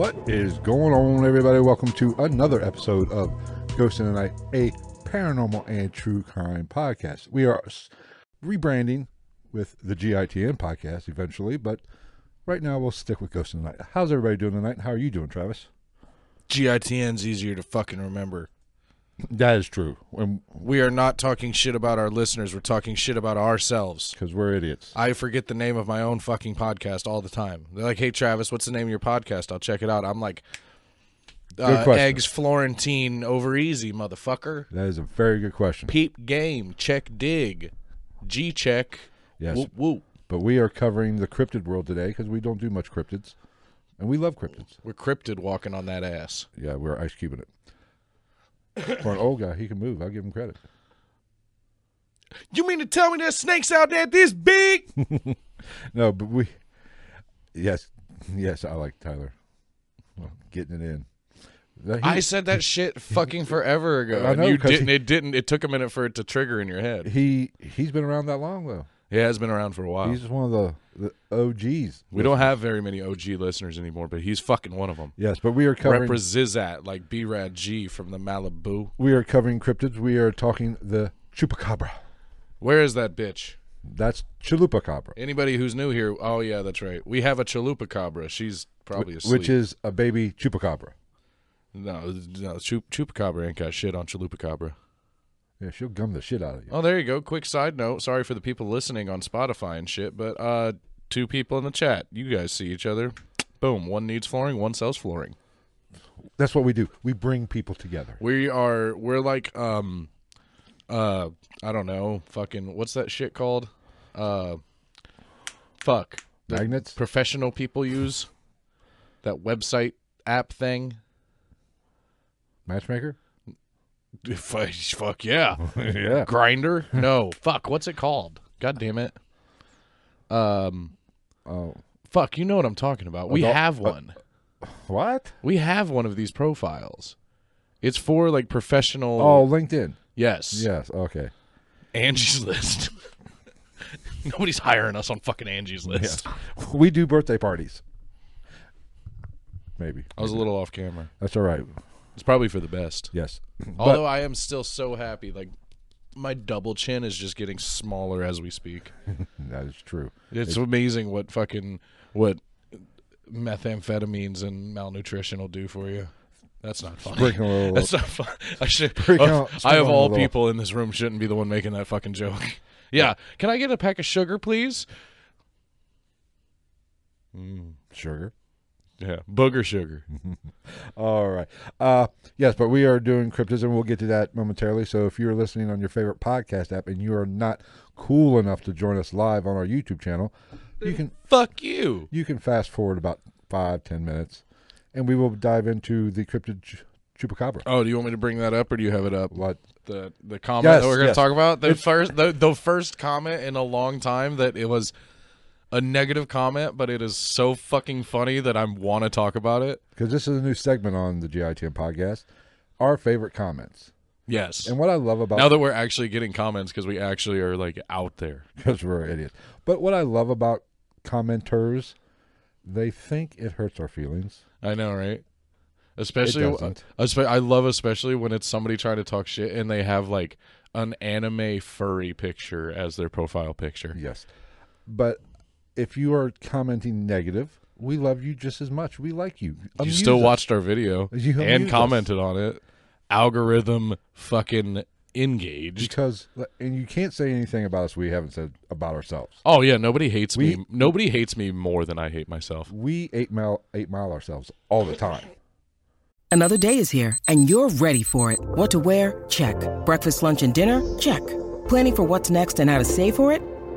What is going on, everybody? Welcome to another episode of Ghost in the Night, a paranormal and true crime podcast. We are rebranding with the GITN podcast eventually, but right now we'll stick with Ghost in the Night. How's everybody doing tonight? How are you doing, Travis? GITN's easier to fucking remember. That is true, because We are not talking shit about our listeners. We're talking shit about ourselves. Because we're idiots. I forget the name of my own fucking podcast all the time. They're like, "Hey Travis, what's the name of your podcast?" I'll check it out. I'm like, uh, "Eggs Florentine over easy, motherfucker." That is a very good question. Peep game, check dig, G check. Yes, Whoop whoop. but we are covering the cryptid world today because we don't do much cryptids, and we love cryptids. We're cryptid walking on that ass. Yeah, we're ice cubing it. For an old guy, he can move. I'll give him credit. You mean to tell me there's snakes out there this big? No, but we. Yes, yes, I like Tyler. Well, getting it in. He- I said that shit fucking forever ago. I and know, you 'cause didn't. he- it didn't. It took a minute for it to trigger in your head. he he's been around that long though. He has been around for a while. He's one of the, the OGs. we don't have very many OG listeners anymore, but he's fucking one of them. Yes, but we are covering Represizat like B Rad G from the Malibu. we are covering cryptids. We are talking the chupacabra. Where is that bitch? That's chupacabra, Anybody who's new here? Oh yeah, that's right. We have a chalupa cabra. She's probably asleep. which is a baby chupacabra. no, no. Chup, chupacabra ain't got shit on chalupa cabra. Yeah, she'll gum the shit out of you. Oh, there you go. Quick side note. Sorry for the people listening on Spotify and shit, but uh, two people in the chat. You guys see each other. Boom. One needs flooring. One sells flooring. That's what we do. We bring people together. We are we're like um uh I don't know, fucking what's that shit called? Uh fuck. Magnets. professional people use that website app thing. Matchmaker. Fuck, fuck yeah. yeah. Grindr? No. fuck, what's it called? God damn it. Um Oh, fuck, you know what I'm talking about. We Adult- have uh, one. what? we have one of these profiles. It's for like professional Oh, LinkedIn. Yes. Yes. Okay. Angie's List. Nobody's hiring us on fucking Angie's List. We do birthday parties. Maybe. I was a little off camera. That's all right. It's probably for the best. Yes. Although I am still so happy. Like my double chin is just getting smaller as we speak. That is true. It's amazing what fucking what methamphetamines and malnutrition will do for you. That's not fun. Little- That's not fun. I should. Sprinkle- uh, oh, I sprinkle of all little- people in this room shouldn't be the one making that fucking joke. Yeah. Can I get a pack of sugar, please? Mm, sugar. Yeah. Booger sugar. All right. Uh, yes, but we are doing cryptids, and we'll get to that momentarily. So if you're listening on your favorite podcast app and you are not cool enough to join us live on our YouTube channel, you can Fuck you. you can fast forward about five ten minutes, and we will dive into the cryptid ch- chupacabra. Oh, do you want me to bring that up, or do you have it up? What? The the comment Yes, that we're going to yes. talk about the It's- first the, the first comment in a long time that it was a negative comment, but it is so fucking funny that I want to talk about it. Because this is a new segment on the GITN podcast. Our favorite comments, Yes. and what I love about now that we're actually getting comments because we actually are like out there. because we're idiots. But what I love about commenters, they think it hurts our feelings. I know, right? Especially, uh, I love especially when it's somebody trying to talk shit and they have like an anime furry picture as their profile picture. Yes. But if you are commenting negative, we love you just as much. We like you. You Amuse still us. watched our video You and amuse us. commented on it. Algorithm fucking engaged. because, and you can't say anything about us we haven't said about ourselves. Oh yeah, nobody hates We- me. Nobody hates me more than I hate myself. We eight mile eight mile ourselves all the time. Another day is here, and you're ready for it. What to wear? Check. Breakfast, lunch, and dinner? Check. Planning for what's next and how to save for it?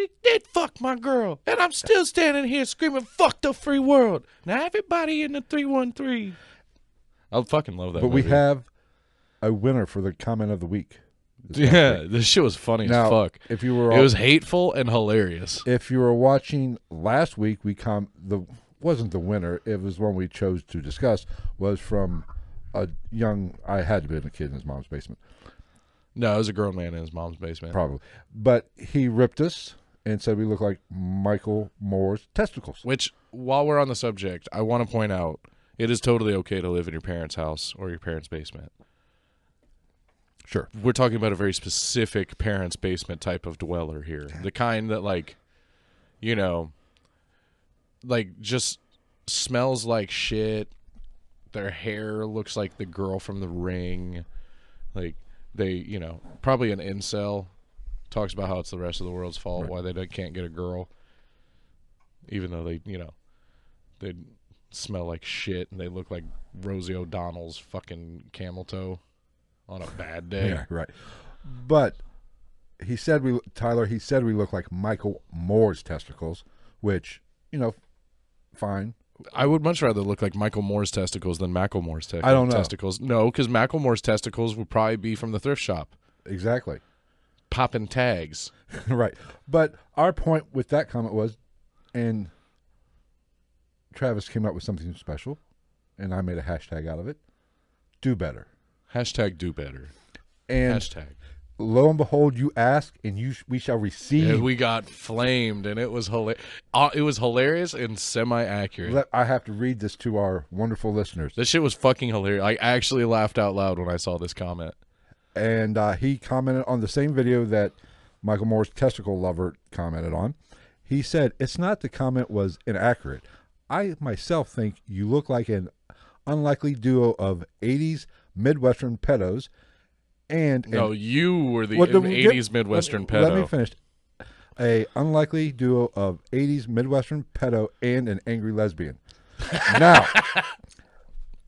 They did fuck my girl, and I'm still standing here screaming "fuck the free world." Now everybody in the three one three. I fucking love that. but we have a winner for the comment of the week. yeah, this shit was funny Now, as fuck. if you were it was hateful and hilarious. If you were watching last week, we com the wasn't the winner. It was one we chose to discuss. Was from a young. I had to be a kid in his mom's basement, No, it was a grown man in his mom's basement. probably. But he ripped us and said we look like Michael Moore's testicles. Which, while we're on the subject, I want to point out it is totally okay to live in your parents' house or your parents' basement. Sure. We're talking about a very specific parents' basement type of dweller here. The kind that, like, you know, like just smells like shit. Their hair looks like the girl from the ring. Like, they, you know, probably an incel. Talks about how it's the rest of the world's fault why they can't get a girl. Even though they, you know, they smell like shit and they look like Rosie O'Donnell's fucking camel toe on a bad day. Yeah, right. But he said we Tyler. He said we look like Michael Moore's testicles, which you know, fine. I would much rather look like Michael Moore's testicles than Macklemore's te- I don't know. testicles. No, because Macklemore's testicles would probably be from the thrift shop, Exactly. Popping tags. right. But our point with that comment was, and Travis came up with something special, and I made a hashtag out of it. Do better. Hashtag do better. And Hashtag. lo and behold, you ask, and you sh- we shall receive. And we got flamed, and it was hilarious. Uh, it was hilarious and semi-accurate. Let- I have to read this to our wonderful listeners. this shit was fucking hilarious. I actually laughed out loud when I saw this comment. And uh, he commented on the same video that Michael Moore's testicle lover commented on. He said, It's not the comment was inaccurate. I myself think you look like an unlikely duo of 80s Midwestern pedos and. No, an- you were the an the- 80s Midwestern let, pedo. Let me finish. A unlikely duo of 80s Midwestern pedo and an angry lesbian. Now,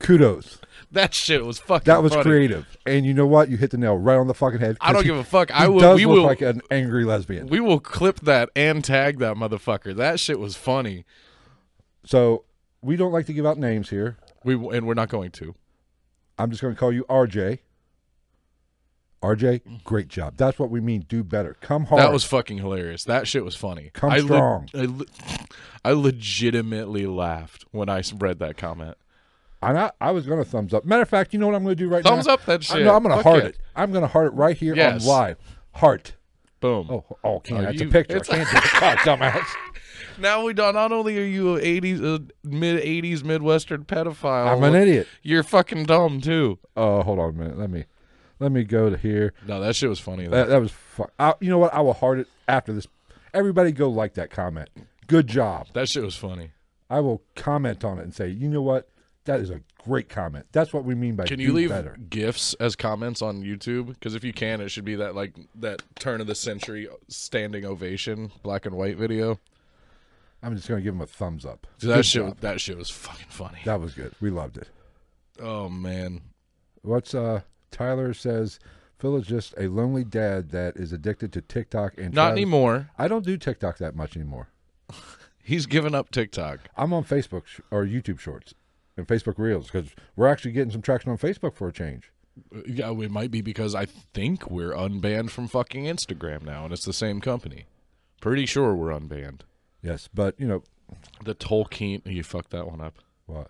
kudos. That shit was fucking That was funny. creative. And you know what? You hit the nail right on the fucking head. I don't he- give a fuck. I will- does we look will- like an angry lesbian. We will clip that and tag that motherfucker. That shit was funny. So we don't like to give out names here. We and we're not going to. I'm just going to call you RJ. RJ, mm. great job. That's what we mean. Do better. Come hard. That was fucking hilarious. That shit was funny. Come I strong. I, le- I legitimately laughed when I read that comment. And I, I was going to thumbs up. Matter of fact, you know what I'm going to do right Thumbs now? Thumbs up that I- shit. No, I'm going to heart it. it. I'm going to heart it right here Yes. on live. Heart. Boom. Oh, oh, can't. Oh, That's you- a picture. it's- I can't do it. God, dumbass. Now we don't. Not only are you a '80s, uh, mid '80s Midwestern pedophile, I'm an idiot. You're fucking dumb too. Oh, hold on a minute. Let me, let me go to here. No, that shit was funny. That, that was fun. I, you know what? I will heart it after this. Everybody go like that comment. Good job. that shit was funny. I will comment on it and say, you know what? That is a great comment. That's what we mean by better. Can you leave better. gifs as comments on YouTube? Because if you can, it should be that like that turn of the century standing ovation black and white video. I'm just going to give him a thumbs up. So that Good shit, job. that shit was fucking funny. That was good. We loved it. Oh man, What's uh Tyler says Phil is just a lonely dad that is addicted to TikTok and not Travis- anymore. I don't do TikTok that much anymore. He's given up TikTok. I'm on Facebook sh- or YouTube Shorts and Facebook Reels because we're actually getting some traction on Facebook for a change. Yeah, it might be because I think we're unbanned from fucking Instagram now, and it's the same company. Pretty sure we're unbanned. Yes, but you know The Tolkien, you fucked that one up. what?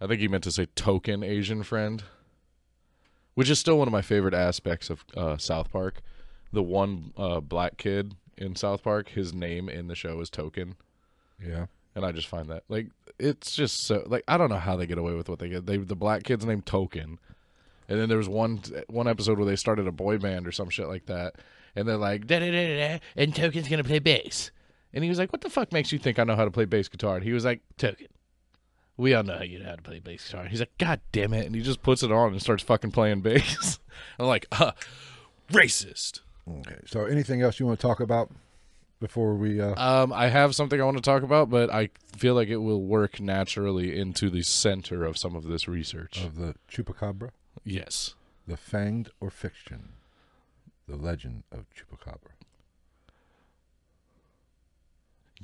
I think he meant to say token Asian friend, which is still one of my favorite aspects of uh, South Park. The one uh, black kid in South Park, his name in the show is Token, Yeah. And I just find that like it's just so like I don't know how they get away with what they get. They the black kid's name Token, and then there was one one episode where they started a boy band or some shit like that, and they're like da da da da, da and Token's gonna play bass, and he was like, "What the fuck makes you think I know how to play bass guitar?" And he was like, "Token." We all know how you know how to play bass guitar. He's like, God damn it. And he just puts it on and starts fucking playing bass. I'm like, uh, racist. Okay. So, anything else you want to talk about before we? Uh, Um, I have something I want to talk about, but I feel like it will work naturally into the center of some of this research. of the chupacabra, yes. the fanged or fiction, the legend of chupacabra.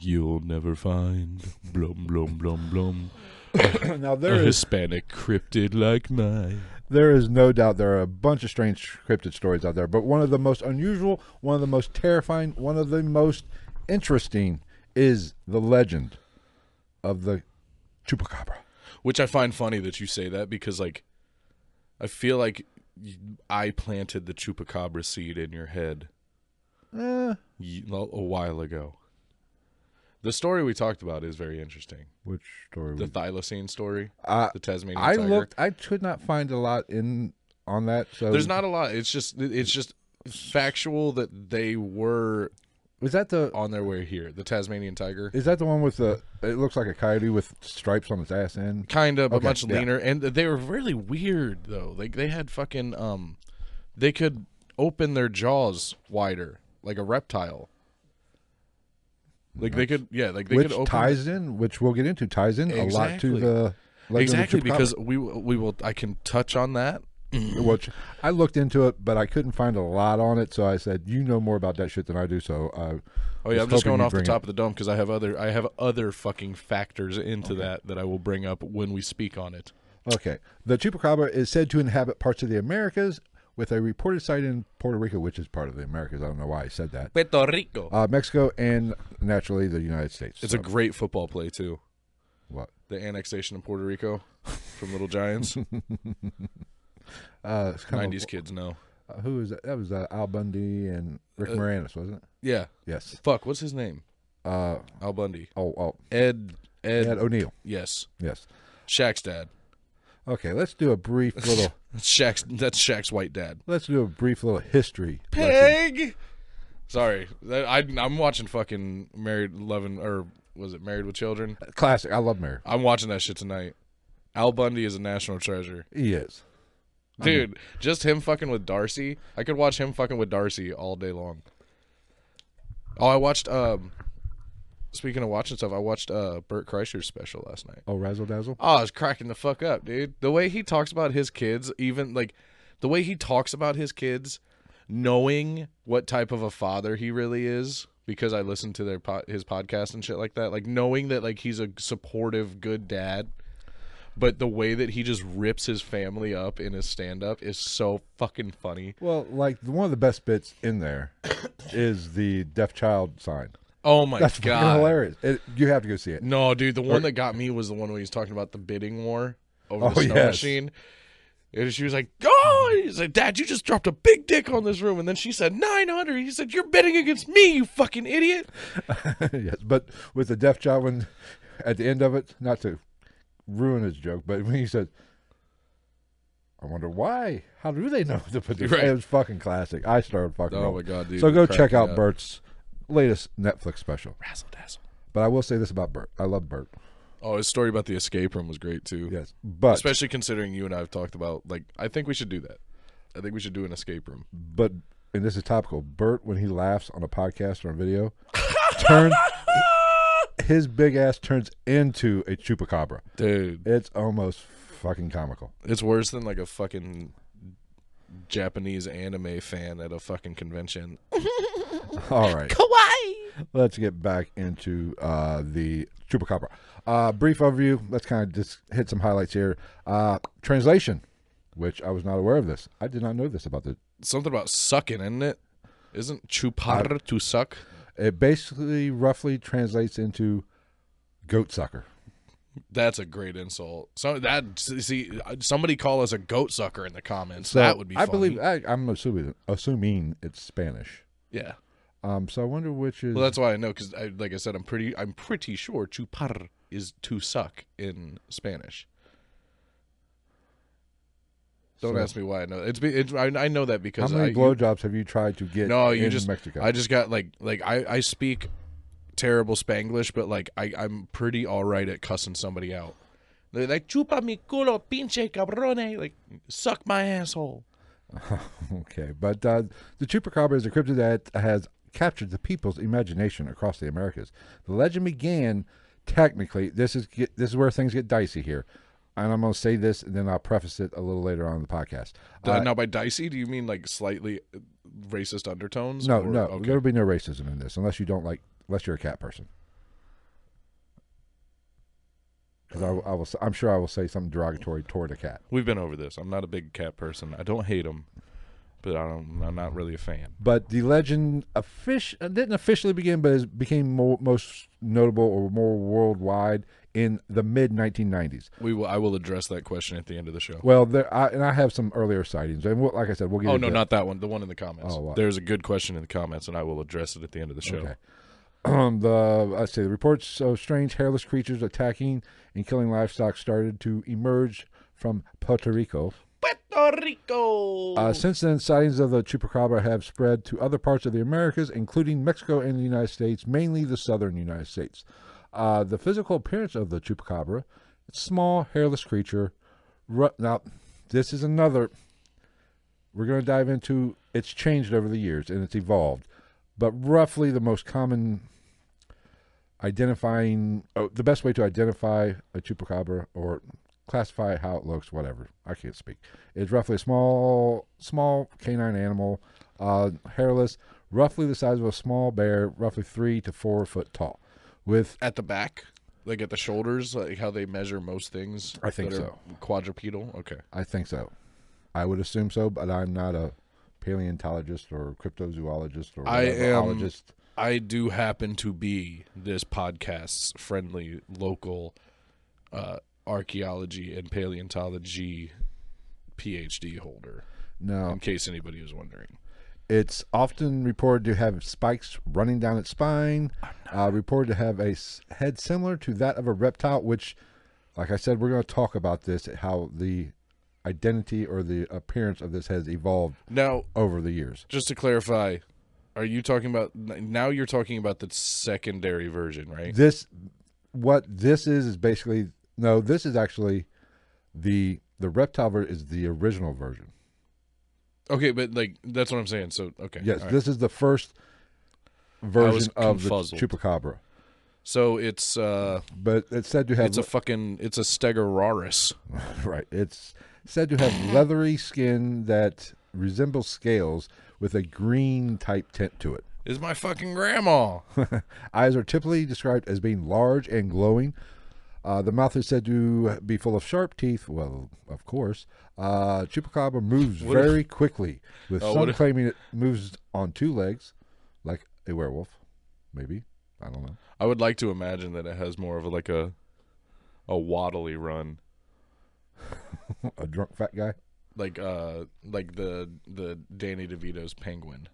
You'll never find blum blum blum blum now a there is Hispanic cryptid like mine. There is no doubt there are a bunch of strange cryptid stories out there, but one of the most unusual, one of the most terrifying, one of the most interesting is the legend of the chupacabra. Which I find funny that you say that because, like, I feel like I planted the chupacabra seed in your head Eh, a while ago. The story we talked about is very interesting. which story? The thylacine story, Uh, the Tasmanian I tiger. looked. I could not find a lot in on that. So There's not a lot. It's just it's just factual that they were Was that the? on their way here. The Tasmanian tiger, Is that the one with the? It looks like a coyote with stripes on its ass end. kind of, but Okay, much yeah. leaner, and they were really weird though. Like they had fucking um, they could open their jaws wider like a reptile. Like they could, yeah, like they which could open ties in, which we'll get into, ties in a lot Exactly. to the legend of exactly chupacabra. because we we will. I can touch on that. which I looked into it, but I couldn't find a lot on it. So I said, "You know more about that shit than I do." So uh, Oh yeah, was I'm just hoping going you'd off the bring top of the dome because I have other I have other fucking factors into that that I will bring up when we speak on it. Okay. The chupacabra is said to inhabit parts of the Americas with a reported site in Puerto Rico, which is part of the Americas. I don't know why I said that. Puerto Rico. Uh, Mexico and naturally the United States. It's So, a great football play too. what? The annexation of Puerto Rico from Little Giants. Uh, it's kind of- Nineties kids know. uh, who is that? That was uh, Al Bundy and Rick Uh, Moranis, wasn't it? Yeah. Yes. Fuck. What's his name? Uh, Al Bundy. oh, oh, Ed. Ed. Ed O'Neill. yes. Yes. Shaq's dad. Okay, let's do a brief little. That's Shaq's. That's Shaq's white dad. let's do a brief little history. lesson. Pig. Sorry, That- I, I'm watching fucking Married Loving or was it Married with Children? Classic. I love Mary. I'm watching that shit tonight. Al Bundy is a national treasure. He is. Dude, just him fucking with Darcy. I could watch him fucking with Darcy all day long. Oh, I watched um speaking of watching stuff, I watched uh Bert Kreischer's special last night. Oh, razzle dazzle. Oh, I was cracking the fuck up, dude. The way he talks about his kids, even like the way he talks about his kids, knowing what type of a father he really is, because I listened to their po- his podcast and shit like that. Like knowing that like he's a supportive, good dad, but the way that he just rips his family up in his stand up is so fucking funny. Well, like one of the best bits in there is the deaf child sign. Oh my That's god, fucking hilarious. It, you have to go see it. No, dude, the one that got me was the one where he's talking about the bidding war over oh, the Oh, snow yes. machine. And she was like, "Oh!" He's like, "Dad, you just dropped a big dick on this room." And then she said, 900 He said, "You're bidding against me, you fucking idiot." yes, but with the deaf child one at the end of it, not to ruin his joke, but when he said, "I wonder why? How do they know to put this?" Right. It was fucking classic. I started fucking. Oh rolling. my God, dude, So go check out up. Bert's latest Netflix special. Razzle dazzle. But I will say this about Bert. I love Bert. Oh, his story about the escape room was great too. Yes, but Especially considering you and I have talked about like I think we should do that. I think we should do an escape room. but and this is topical. Bert, when he laughs on a podcast or a video, turns his big ass turns into a chupacabra. Dude, It's almost fucking comical. it's worse than like a fucking Japanese anime fan at a fucking convention. All right. Kawaii. let's get back into uh, the chupacabra. Uh, brief overview. Let's kind of just hit some highlights here. Uh, translation, which I was not aware of this. I did not know this about the. Something about sucking, isn't it? Isn't chupar to suck? It basically roughly translates into goat sucker. That's a great insult. So that see somebody call us a goat sucker in the comments. So that would be. I funny. believe I, I'm assuming assuming it's Spanish. Yeah. Um, so I wonder which is. Well, that's why I know because, I, like I said, I'm pretty. I'm pretty sure chupar is to suck in Spanish. Don't So- ask me why I know. It's, it's I, I know that because how many blowjobs have you tried to get? No, you just Mexico. I just got like like I I speak terrible Spanglish, but like I I'm pretty all right at cussing somebody out. They're like chupa mi culo, pinche cabrone, like suck my asshole. Okay, but uh, the chupacabra is a cryptid that has captured the people's imagination across the Americas. The legend began, technically, this is get, this is where things get dicey here, and I'm going to say this, and then I'll preface it a little later on in the podcast. Uh, Uh, now by dicey, do you mean like slightly racist undertones? no, or- no, okay. there will be no racism in this unless you don't like, unless you're a cat person. Because I, will- I will, I'm sure I will say something derogatory toward a cat. We've been over this. I'm not a big cat person. I don't hate them, but I don't, I'm not really a fan. But the legend offic- uh, didn't officially begin, but it became more, most notable or more worldwide in the mid 1990s. We will. I will address that question at the end of the show. Well, there, I, and I have some earlier sightings, and we'll, like I said, we'll get. Oh no, not that one. The one in the comments. Oh, what? There's a good question in the comments, and I will address it at the end of the show. Okay. Um, the let's see, the reports of strange hairless creatures attacking and killing livestock started to emerge from Puerto Rico. Puerto Rico. Uh, since then, sightings of the chupacabra have spread to other parts of the Americas, including Mexico and the United States, mainly the southern United States. Uh, the physical appearance of the chupacabra, it's small, hairless creature. Now, this is another. We're going to dive into. It's changed over the years and it's evolved, but roughly the most common identifying, oh, the best way to identify a chupacabra or classify how it looks, whatever. I can't speak. It's roughly a small, small canine animal, uh, hairless, roughly the size of a small bear, roughly three to four foot tall, with at the back, like at the shoulders, like how they measure most things. I think so. Quadrupedal. Okay. I think so. I would assume so, but I'm not a paleontologist or cryptozoologist or I am- I do happen to be this podcast's friendly local uh, archaeology and paleontology PhD holder. No, In case anybody was wondering. It's often reported to have spikes running down its spine, uh, reported to have a head similar to that of a reptile, which, like I said, we're going to talk about this, how the identity or the appearance of this has evolved Now, over the years. just to clarify, are you talking about now? You're talking about the secondary version, right? This, what this is, is basically, no, this is actually the, the reptile ver- is the original version. Okay, but like that's what I'm saying. So okay, Yes, all right. this is the first version of the chupacabra. so it's uh, But it's said to have it's a fucking it's a Stegosaurus. Right. It's said to have leathery skin that resembles scales with a green type tint to it. Is my fucking grandma? Eyes are typically described as being large and glowing. Uh, the mouth is said to be full of sharp teeth. Well, of course. Uh, Chupacabra moves What if- very quickly, with Oh, some what if- claiming it moves on two legs, like a werewolf. Maybe. I don't know. I would like to imagine that it has more of a, like a a waddly run, a drunk fat guy. like uh like the the Danny DeVito's penguin,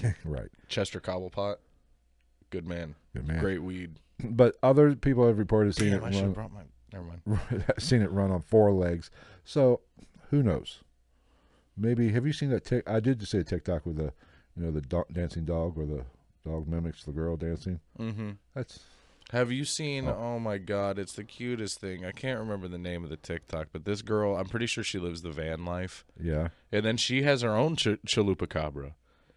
right. Chester Cobblepot. Good man. Good man. Great weed. But other people have reported seeing Damn, I it should run, have brought my. Never mind. seen it run on four legs. So who knows? Maybe have you seen that? Tic- I did just see a TikTok with the, you know, the do- dancing dog where the dog mimics the girl dancing. Mm-hmm. That's Have you seen? Oh. my god, it's the cutest thing. I can't remember the name of the TikTok, but this girl, I'm pretty sure she lives the van life, yeah. and then she has her own ch- chalupa cabra.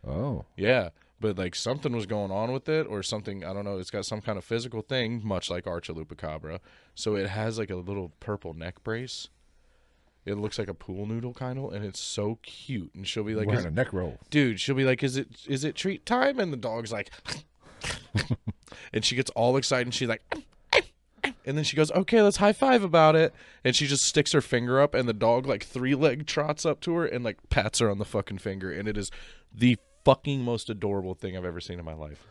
Oh, Yeah, but like something was going on with it, or something. I don't know. It's got some kind of physical thing, much like our chalupa cabra. So it has like a little purple neck brace. It looks like a pool noodle kind of, and it's so cute. And she'll be like, wearing a neck roll. "Dude," she'll be like, "Is it is it treat time?" And the dog's like, and she gets all excited. and She's like. And then she goes, "Okay, let's high five about it." And she just sticks her finger up, and the dog like three leg trots up to her and like pats her on the fucking finger, and it is the fucking most adorable thing I've ever seen in my life.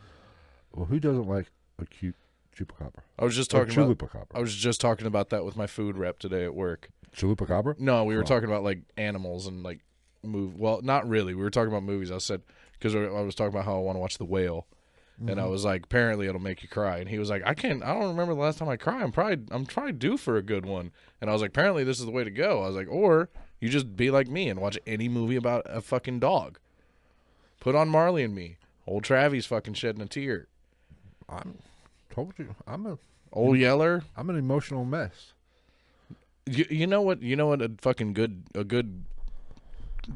Well, who doesn't like a cute chupacabra? I was just talking about. chulupacabra. I was just talking about that with my food rep today at work. Chupacabra? No, we were Oh. talking about like animals and like move. Well, not really. We were talking about movies. I said because I was talking about how I want to watch The Whale, and I mm-hmm. was like, apparently it'll make you cry. And he was like, I can't. I don't remember the last time I cried. I'm probably I'm probably due for a good one. And I was like, apparently this is the way to go. I was like, or you just be like me and watch any movie about a fucking dog. Put on Marley and Me. Old Travy's fucking shedding a tear. I'm told you. I'm a Old Yeller. I'm an emotional mess. You, you know what? You know what? A fucking good, a good,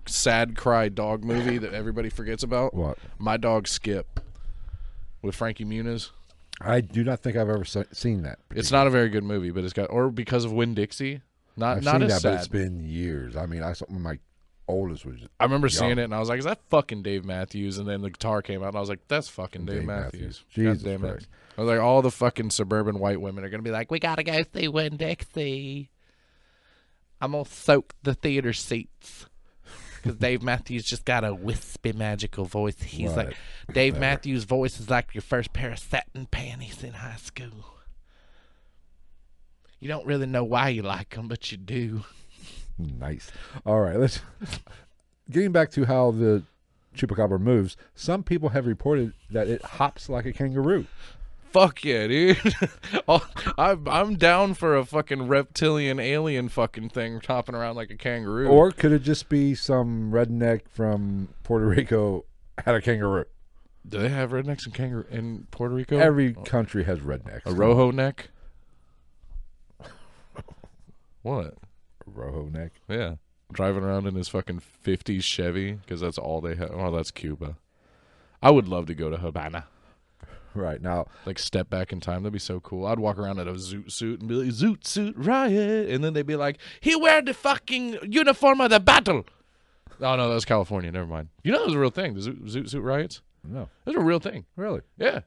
sad cry dog movie that everybody forgets about. What? My dog Skip, with Frankie Muniz. I do not think I've ever se- seen that. It's not a very good movie, but it's got or because of Winn-Dixie. Not I've not seen as that, but it's been years. I mean, I saw when my oldest was. I remember seeing it and I was like, "Is that fucking Dave Matthews?" And then the guitar came out and I was like, "That's fucking Dave, Dave Matthews." Matthews. God Jesus damn it! Christ. I was like, all the fucking suburban white women are gonna be like, "We gotta go see Winn-Dixie." I'm gonna soak the theater seats because Dave Matthews just got a wispy magical voice. He's like, Right. Dave Matthews' voice is like your first pair of satin panties in high school. You don't really know why you like them, but you do. Nice. All right, let's getting back to how the chupacabra moves. Some people have reported that it hops like a kangaroo. Fuck yeah, dude. I'm I'm down for a fucking reptilian alien fucking thing hopping around like a kangaroo. Or could it just be some redneck from Puerto Rico had a kangaroo? do they have rednecks in kangaroo in Puerto Rico? Every country has rednecks. a rojo neck. what? Rojo neck. Yeah, driving around in his fucking '50s Chevy because that's all they have. Oh, that's Cuba. I would love to go to Havana. Right now, Like step back in time, that'd be so cool. I'd walk around in a zoot suit and be like, "Zoot suit riot," and then they'd be like, "He wear the fucking uniform of the battle." Oh no, that was California. Never mind. You know that was a real thing. The zoot, zoot suit riots. no, That's a real thing. really, Yeah,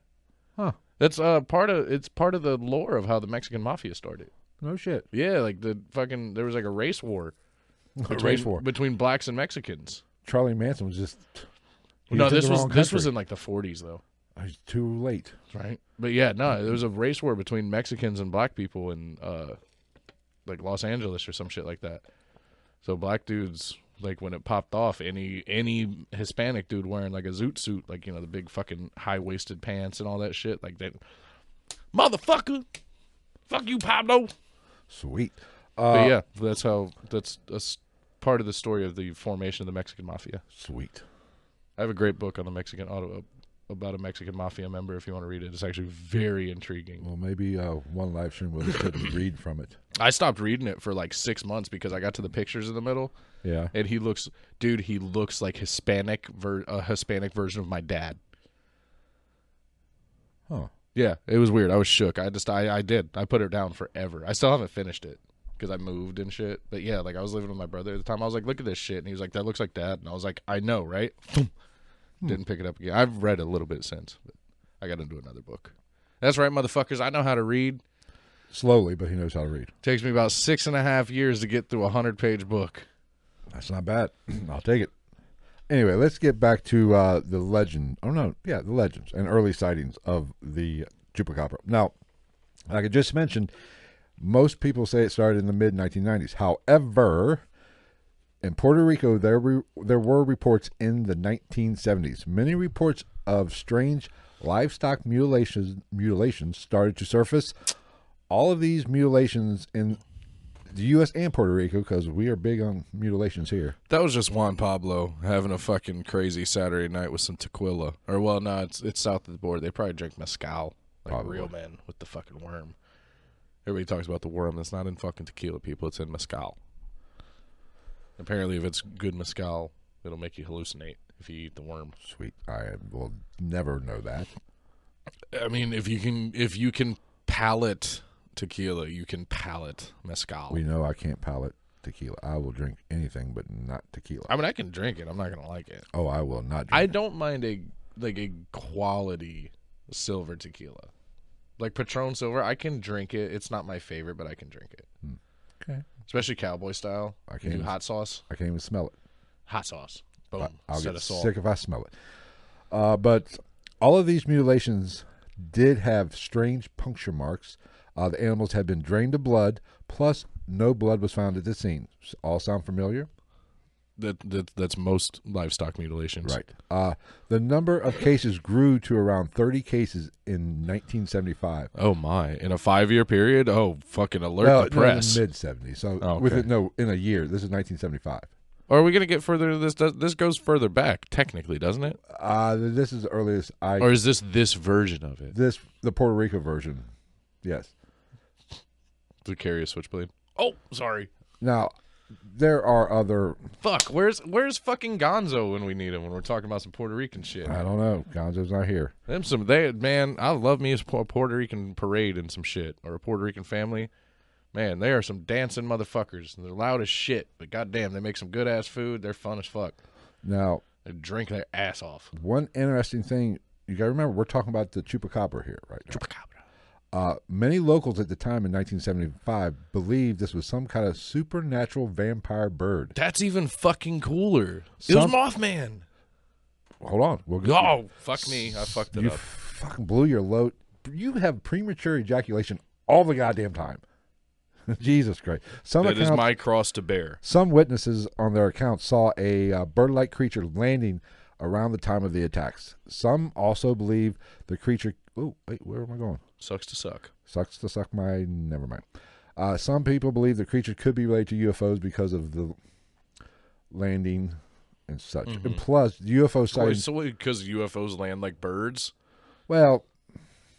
huh? that's uh part of it's part of the lore of how the Mexican mafia started. No shit. Yeah, like the fucking there was like a race war. A race war. between blacks and Mexicans. Charlie Manson was just. he no, in this the was wrong this was country. in like the 40s though. He's too late. right? But yeah, no, there was a race war between Mexicans and black people in uh like Los Angeles or some shit like that. So black dudes like when it popped off, any any Hispanic dude wearing like a zoot suit, like you know the big fucking high waisted pants and all that shit, like that, motherfucker, fuck you, Pablo. Sweet. but Uh, yeah, that's how that's that's part of the story of the formation of the Mexican mafia. Sweet. I have a great book on the Mexican auto about a Mexican mafia member. If you want to read it, it's actually very intriguing. Well, maybe uh, one live stream will just read from it. I stopped reading it for like six months because I got to the pictures in the middle, Yeah. and he looks, dude, he looks like Hispanic, ver- a Hispanic version of my dad. Huh. Yeah, it was weird. I was shook. I just, I, I did. I put it down forever. I still haven't finished it because I moved and shit. But yeah, like I was living with my brother at the time. I was like, look at this shit, and he was like, that looks like dad, and I was like, I know, right? Hmm. Didn't pick it up again. I've read a little bit since, but I got into another book. That's right, motherfuckers. I know how to read. Slowly, but he knows how to read. Takes me about six and a half years to get through a hundred page book. That's not bad. I'll take it. Anyway, let's get back to uh, the legend. Oh no, yeah, the legends and early sightings of the chupacabra. Now, like I just mentioned, most people say it started in the mid 1990s. However, in Puerto Rico, there re- there were reports in the 1970s. Many reports of strange livestock mutilations mutilations started to surface. All of these mutilations in the U.S. and Puerto Rico, because we are big on mutilations here. That was just Juan Pablo having a fucking crazy Saturday night with some tequila. Or well, no, it's it's south of the border. They probably drink mezcal, like Probably. real men with the fucking worm. Everybody talks about the worm. That's not in fucking tequila, people. It's in mezcal. Apparently, if it's good mezcal, it'll make you hallucinate if you eat the worm. Sweet. I will never know that. I mean, if you can, if you can palate tequila, you can palate mezcal. We know I can't palate tequila. I will drink anything, but not tequila. I mean, I can drink it. I'm not gonna like it. oh, I will not. Drink I it. don't mind a like a quality silver tequila, like Patron Silver. I can drink it. It's not my favorite, but I can drink it, Okay. especially cowboy style. I can't do even- hot sauce, I can't even smell it. hot sauce. Boom. I- I'll Instead get of salt. sick if I smell it. Uh, but all of these mutilations did have strange puncture marks. Uh, the animals had been drained of blood, plus no blood was found at the scene. All sound familiar? That, that that's most livestock mutilations. Right. Uh, the number of cases grew to around 30 cases in 1975. Oh my! In a five-year period, oh fucking alert the no, in press. the mid 70s. So Oh, with okay. it, no, in a year. This is 1975. Or are we gonna get further? This does, this goes further back, technically, doesn't it? Uh, this is the earliest I Or is this this version of it? this the Puerto Rico version Yes. To carry a switchblade. Oh, sorry. Now, there are other. Fuck. Where's Where's fucking Gonzo when we need him? When we're talking about some Puerto Rican shit. I don't know. Gonzo's not here. Them some they man. I love me a Puerto Rican parade and some shit or a Puerto Rican family. Man, they are some dancing motherfuckers. They're loud as shit, but goddamn, they make some good ass food. They're fun as fuck. Now, They drink their ass off. one interesting thing you got to remember, we're talking about the chupacabra here, right? Now. Uh, many locals at the time in 1975 believed this was some kind of supernatural vampire bird. That's even fucking cooler. it was Mothman. Hold on, we'll get Oh, fuck me. I fucked it you up. fucking blew your load. You have premature ejaculation all the goddamn time. Jesus Christ! Some That is accounts, my cross to bear. some witnesses on their accounts saw a uh, bird-like creature landing around the time of the attacks. Some also believe the creature. Oh, wait, where am I going? Sucks to suck. Sucks to suck my. Never mind. Uh, some people believe the creature could be related to UFOs because of the landing and such. And plus, UFO sightings. so because UFOs land like birds, Well,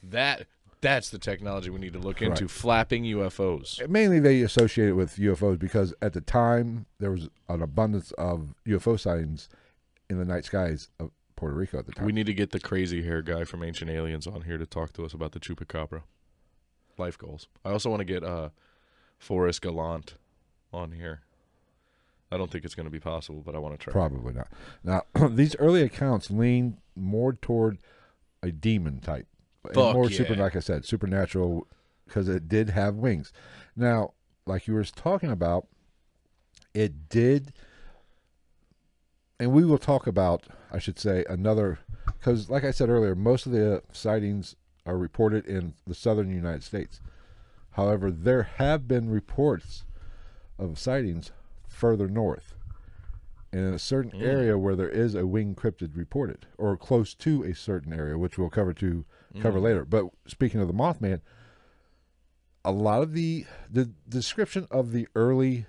that that's the technology we need to look into. Right. Flapping UFOs. mainly they associate it with UFOs because at the time there was an abundance of UFO sightings in the night skies of Puerto Rico at the time. We need to get the crazy hair guy from Ancient Aliens on here to talk to us about the Chupacabra. Life goals. I also want to get uh, Forrest Galante on here. I don't think it's going to be possible, but I want to try. Probably not. Now, these early accounts lean more toward a demon type, more yeah. super, like I said, supernatural, because it did have wings. Now, like you were talking about, it did, and we will talk about, I should say, another, because like I said earlier, most of the sightings are reported in the southern United States. However, there have been reports of sightings further north in a certain mm. area where there is a winged cryptid reported, or close to a certain area, which we'll cover to cover mm. later. But speaking of the Mothman, a lot of the the description of the early,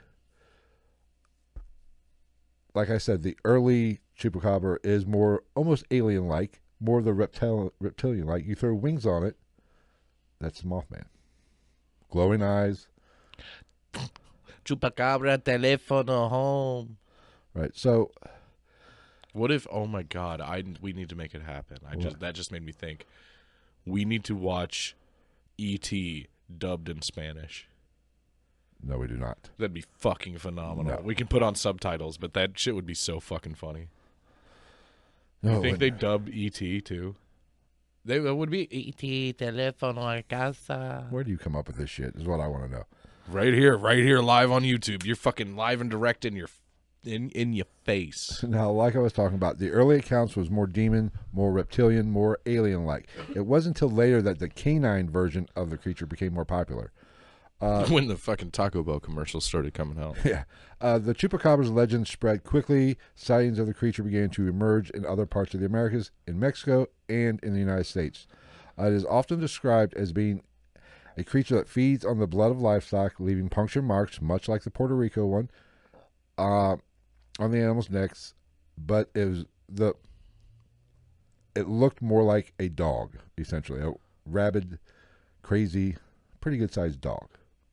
like I said, the early chupacabra is more almost alien-like, more of the reptile reptilian-like. You throw wings on it, that's the Mothman. Glowing eyes, Chupacabra telefono home. right? So What if? Oh my God! I we need to make it happen. I just that just made me think. We need to watch E.T. dubbed in Spanish. No, we do not. That'd be fucking phenomenal. No. We can put on subtitles, but that shit would be so fucking funny. No, you think they wouldn't. dubbed E.T. too? They it would be E.T. telefono a casa. Where do you come up with this shit? Is what I want to know. Right here, right here, live on YouTube. You're fucking live and direct in your in in your face. Now, like I was talking about, the early accounts was more demon, more reptilian, more alien-like. It wasn't until later that the canine version of the creature became more popular. when the fucking Taco Bell commercials started coming out. Yeah, uh, the chupacabra's legend spread quickly. Sightings of the creature began to emerge in other parts of the Americas, in Mexico, and in the United States. Uh, it is often described as being a creature that feeds on the blood of livestock, leaving puncture marks, much like the Puerto Rico one, uh, on the animals' necks. But it was the. It looked more like a dog, essentially, a rabid, crazy, pretty good sized dog.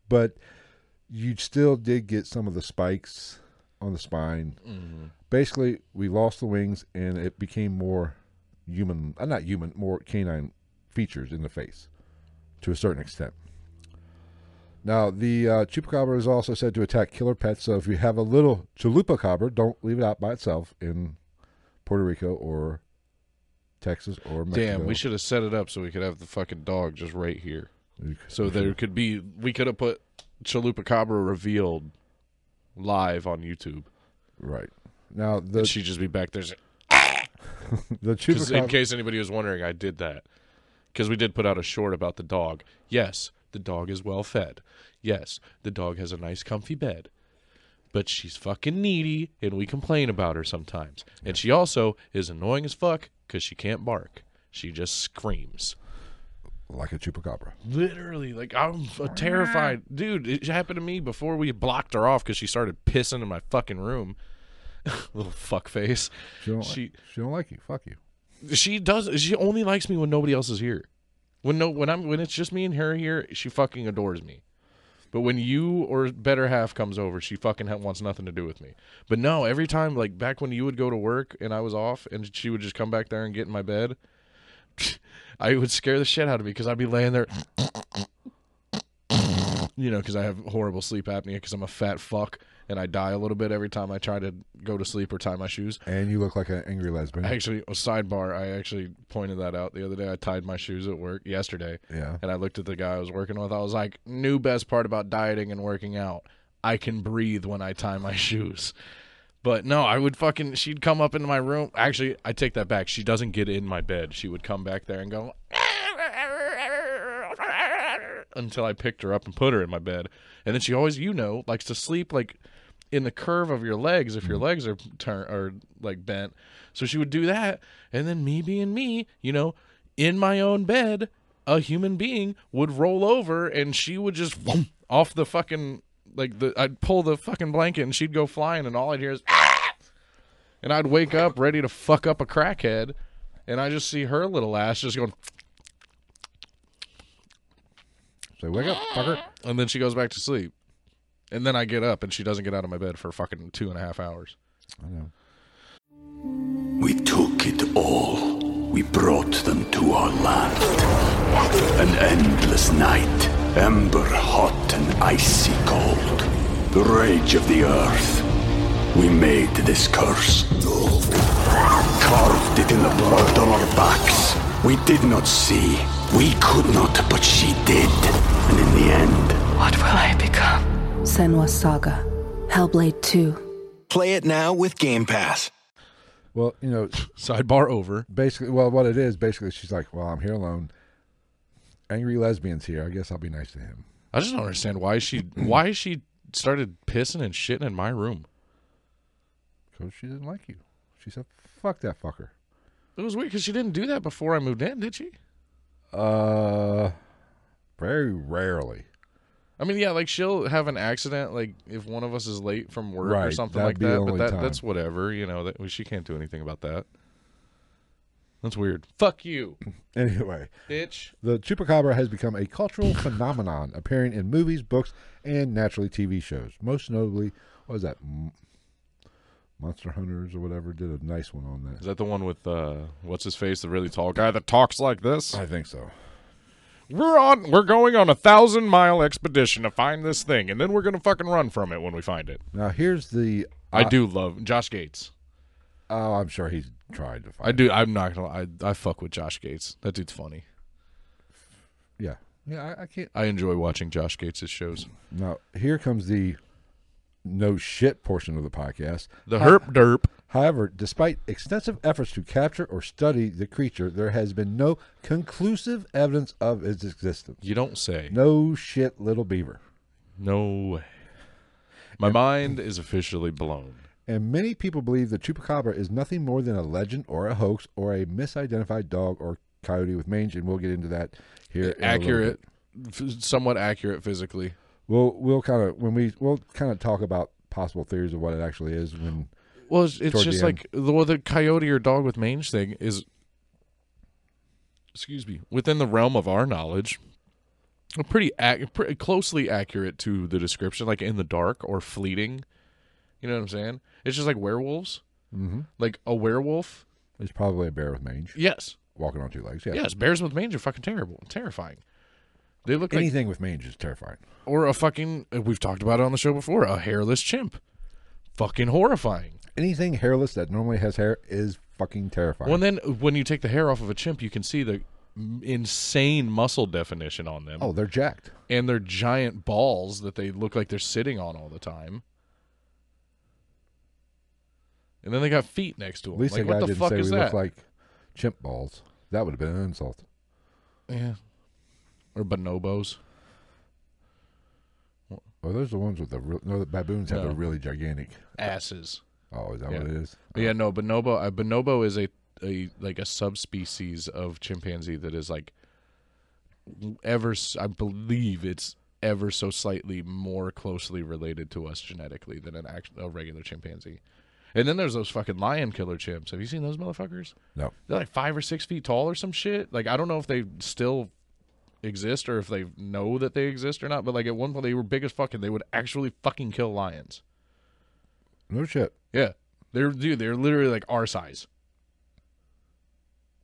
But you still did get some of the spikes on the spine. Basically, we lost the wings and it became more human, uh, not human, more canine features in the face to a certain extent. Now, the uh, chupacabra is also said to attack killer pets. So if you have a little chupacabra, don't leave it out by itself in Puerto Rico or Texas or Mexico. Damn, we should have set it up so we could have the fucking dog just right here. So there could be we could have put Chalupa Cabra revealed live on YouTube. Right. Now, the, And she'd just be back there. saying- the ah! in chupacabra. case anybody was wondering, I did that because we did put out a short about the dog. Yes, the dog is well fed. Yes, the dog has a nice, comfy bed. But she's fucking needy, and we complain about her sometimes. And she also is annoying as fuck because she can't bark. She just screams. Like a chupacabra. Literally, like I'm terrified, dude. It happened to me before we blocked her off because she started pissing in my fucking room. Little fuck face. She don't, She like, she don't like you. Fuck you. she does. She only likes me when nobody else is here. When no, when I'm when it's just me and her here, she fucking adores me. But when you or better half comes over, she fucking ha- wants nothing to do with me. But no, every time, like back when you would go to work and I was off, and she would just come back there and get in my bed, I would scare the shit out of me because I'd be laying there, you know, because I have horrible sleep apnea because I'm a fat fuck and I die a little bit every time I try to go to sleep or tie my shoes. And you look like an angry lesbian. Actually, a sidebar, I actually pointed that out the other day. I tied my shoes at work yesterday. Yeah. And I looked at the guy I was working with. I was like, new best part about dieting and working out. I can breathe when I tie my shoes. But no, I would fucking she'd come up into my room. Actually, I take that back. She doesn't get in my bed. She would come back there and go until I picked her up and put her in my bed. And then she always, you know, likes to sleep like in the curve of your legs if your mm-hmm. legs are turn or like bent. So she would do that, and then me being me, you know, in my own bed, a human being would roll over and she would just off the fucking like the I'd pull the fucking blanket and she'd go flying and all I'd hear is ah! and I'd wake up ready to fuck up a crackhead and I just see her little ass just going So wake up, fucker. and then she goes back to sleep. And then I get up and she doesn't get out of my bed for fucking two and a half hours. I know. We took it all. We brought them to our land. An endless night, ember hot and icy cold. The rage of the earth. We made this curse. Carved it in the blood on our backs. We did not see. We could not, but she did. And in the end, What will I become? Senua's Saga. Hellblade 2. Play it now with Game Pass. Well, you know, Sidebar over. basically, well, what it is, basically, she's like, well, I'm here alone. Angry lesbian's here. I guess I'll be nice to him. I just don't understand why she why she started pissing and shitting in my room. Because she didn't like you. She said, fuck that fucker. It was weird because she didn't do that before I moved in, did she? Uh, very rarely. I mean, yeah, like she'll have an accident, like if one of us is late from work or something like that. But that time. that's whatever, you know. That she can't do anything about that. That's weird. Fuck you, Anyway, bitch. the chupacabra has become a cultural phenomenon, appearing in movies, books, and naturally TV shows. Most notably, what was that? Monster Hunters or whatever did a nice one on that. Is that. the one with uh, what's his face, the really tall guy that talks like this? I think so. We're on. We're going on a thousand mile expedition to find this thing, and then we're gonna fucking run from it when we find it. Now here's the. I do love Josh Gates. Oh, I'm sure he's tried to find. I do. I'm not gonna. I I fuck with Josh Gates. That dude's funny. Yeah, yeah. I, I can't. I enjoy watching Josh Gates' shows. Now here comes the no shit portion of the podcast. The herp derp. However, despite extensive efforts to capture or study the creature, there has been no conclusive evidence of its existence. You don't say. No shit, little beaver. No way. My mind is officially blown. And many people believe the chupacabra is nothing more than a legend or a hoax or a misidentified dog or coyote with mange, and we'll get into that here. in a little accurate, somewhat accurate physically. We'll we'll kind of when we we'll kind of talk about possible theories of what it actually is when Well, it's, it's just the like the, well, the coyote or dog with mange thing is, excuse me, within the realm of our knowledge, pretty ac- pretty closely accurate to the description, like in the dark or fleeting. You know what I'm saying? It's just like werewolves. Mm-hmm. Like a werewolf. it's probably a bear with mange Yes. walking on two legs. Yeah, Yes. Bears with mange are fucking terrible, terrifying. They look like anything with mange is terrifying. or a fucking. We've talked about it on the show before. A hairless chimp. Fucking horrifying. Anything hairless that normally has hair is fucking terrifying. Well, and then when you take the hair off of a chimp, you can see the insane muscle definition on them, oh, they're jacked. and their giant balls that they look like they're sitting on all the time. And then they got feet next to them. At least like, that guy what the didn't fuck say is we that? look like chimp balls. That would have been an insult. yeah, or bonobos. Oh, those are the ones with the real, no. The baboons have No. the really gigantic. asses. Oh, is that Yeah. what it is? Yeah, no, bonobo. A bonobo is a, a like a subspecies of chimpanzee that is like ever. I believe it's ever so slightly more closely related to us genetically than an act, a regular chimpanzee. And then there's those fucking lion killer chimps. Have you seen those motherfuckers? No. They're like five or six feet tall or some shit. Like I don't know if they still exist or if they know that they exist or not. But like at one point they were big as fucking. They would actually fucking kill lions. No shit. Yeah, they're dude. They're literally like our size.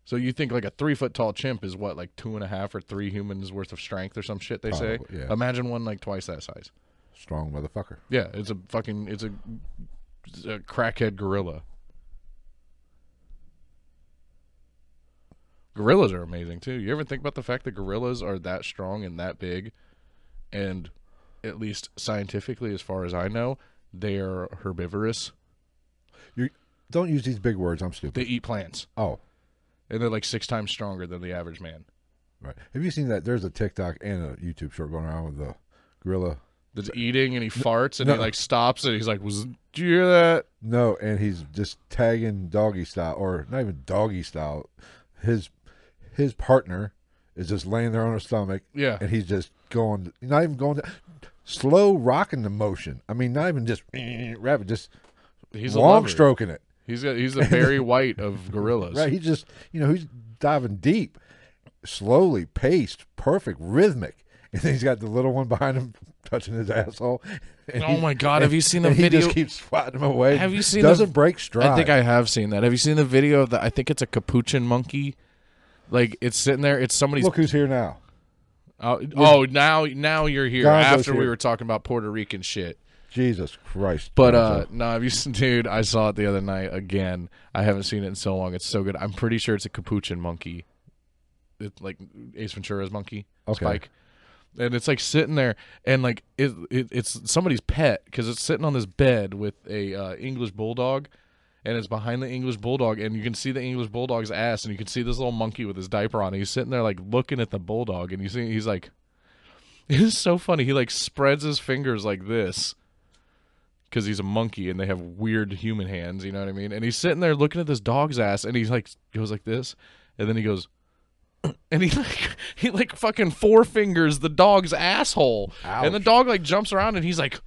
So you think like a three foot tall chimp is what like two and a half or three humans worth of strength or some shit they say. Yeah. Imagine one like twice that size. Strong motherfucker. Yeah, it's a fucking it's a crackhead gorilla. Gorillas are amazing too. You ever think about the fact that gorillas are that strong and that big, and at least scientifically, as far as I know, they are herbivorous. You don't use these big words. I'm stupid. They eat plants, oh, and they're like six times stronger than the average man. right. Have you seen that? There's a TikTok and a YouTube short going around with the gorilla. That's eating and he farts and no. he like stops and he's like, "Was do you hear that?" No, and he's just tagging doggy style, or not even doggy style. His his partner is just laying there on her stomach. Yeah. and he's just going, not even going, slow rocking the motion. I mean, not even just rapid, just He's long stroking it. He's a, he's the Barry White of gorillas. Right, he's just you know he's diving deep, slowly paced, perfect, rhythmic, and then he's got the little one behind him touching his asshole. and Oh he- my God, have you seen the video- He just keeps swatting him away. Have you seen the- Doesn't break stride. I think I have seen that. Have you seen the video of the? I think it's a capuchin monkey. Like it's sitting there. It's somebody's. look who's here now. oh, oh, now now you're here Gonzo's after we were talking about Puerto Rican shit. Jesus Christ! But uh no, have you seen, dude? I saw it the other night again. I haven't seen it in so long. It's so good. I'm pretty sure it's a capuchin monkey. It's like Ace Ventura's monkey, Okay. Spike. And it's like sitting there, and like it, it it's somebody's pet because it's sitting on this bed with a uh, English bulldog, and it's behind the English bulldog, and you can see the English bulldog's ass, and you can see this little monkey with his diaper on. He's sitting there like looking at the bulldog, and you see he's like, it is so funny. He like spreads his fingers like this because he's a monkey and they have weird human hands. You know what I mean? And he's sitting there looking at this dog's ass, and he's like goes like this, and then he goes, and he like he like fucking four fingers the dog's asshole, and the dog like jumps around, and he's like.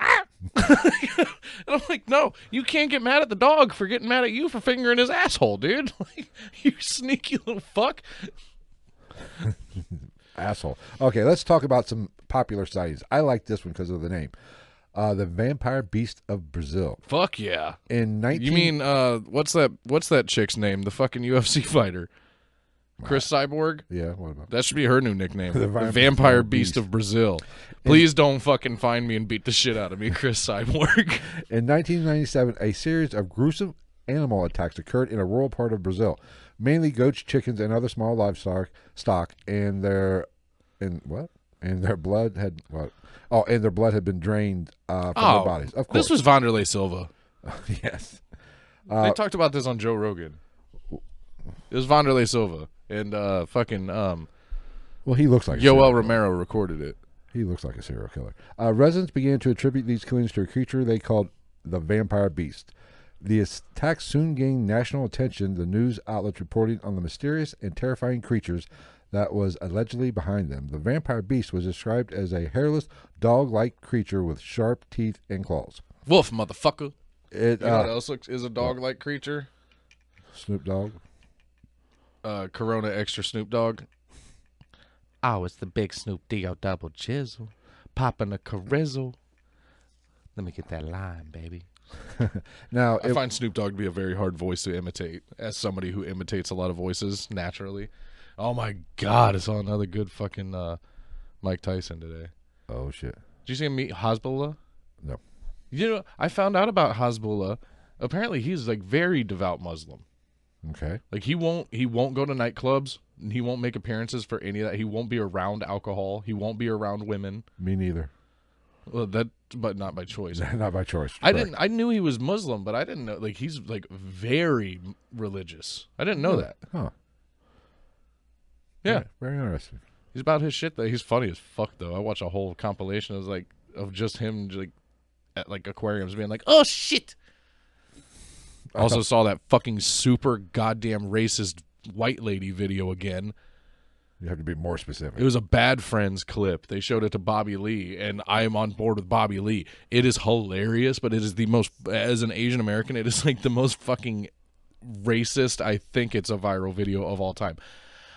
"Ah!" and I'm like, no, you can't get mad at the dog for getting mad at you for fingering his asshole, dude. Like, you sneaky little fuck. asshole. Okay, let's talk about some popular sightings. I like this one because of the name. Uh, the vampire beast of Brazil Fuck yeah. in 19 You mean uh what's that what's that chick's name? The fucking UFC fighter. Cris Cyborg? yeah what about That should be her new nickname. The Vampire Vampire Beast, Beast. of Brazil. Please don't fucking find me and beat the shit out of me, Cris Cyborg. In 1997, a series of gruesome animal attacks occurred in a rural part of Brazil, mainly goats, chickens, and other small livestock. Stock and their, and what? And their blood had what? Oh, and their blood had been drained uh, from their bodies. Of course, Oh, This was Wanderlei Silva. yes. they talked about this on Joe Rogan. It was Wanderlei Silva and uh fucking um Well, he looks like a Yoel Romero recorded it. He looks like a serial killer. Uh, residents began to attribute these killings to a creature they called the vampire beast. The attacks soon gained national attention, the news outlets reporting on the mysterious and terrifying creatures that was allegedly behind them. The vampire beast was described as a hairless, dog like creature with sharp teeth and claws. Wolf motherfucker. It, You know what uh, else looks is a dog like creature? Snoop Dogg. Uh, Corona Extra Snoop Dogg. Oh, it's the big Snoop D-O double chisel. Popping a carizzle. Let me get that line, baby. Now, I it, find Snoop Dogg to be a very hard voice to imitate as somebody who imitates a lot of voices naturally. Oh my God, I saw another good fucking uh, Mike Tyson today. oh shit, Did you see him meet Hasbulla? no, You know, I found out about Hasbulla. Apparently, he's like very devout Muslim. Okay, Like he won't he won't go to nightclubs. He won't make appearances for any of that. He won't be around alcohol. He won't be around women. me neither. Well, that, but not by choice. Not by choice. I correct. didn't. I knew he was Muslim, but I didn't know. Like he's like very religious. I didn't know that. Huh. Yeah, Very interesting. he's about his shit. Though he's funny as fuck. Though I watch a whole compilation of like of just him like at like aquariums being like, "Oh shit." Also saw that fucking super goddamn racist white lady video again. You have to be more specific. It was a Bad Friends clip. They showed it to Bobby Lee, and I am on board with Bobby Lee. It is hilarious, but it is the most, as an Asian American, it is like the most fucking racist. I think it's a viral video of all time.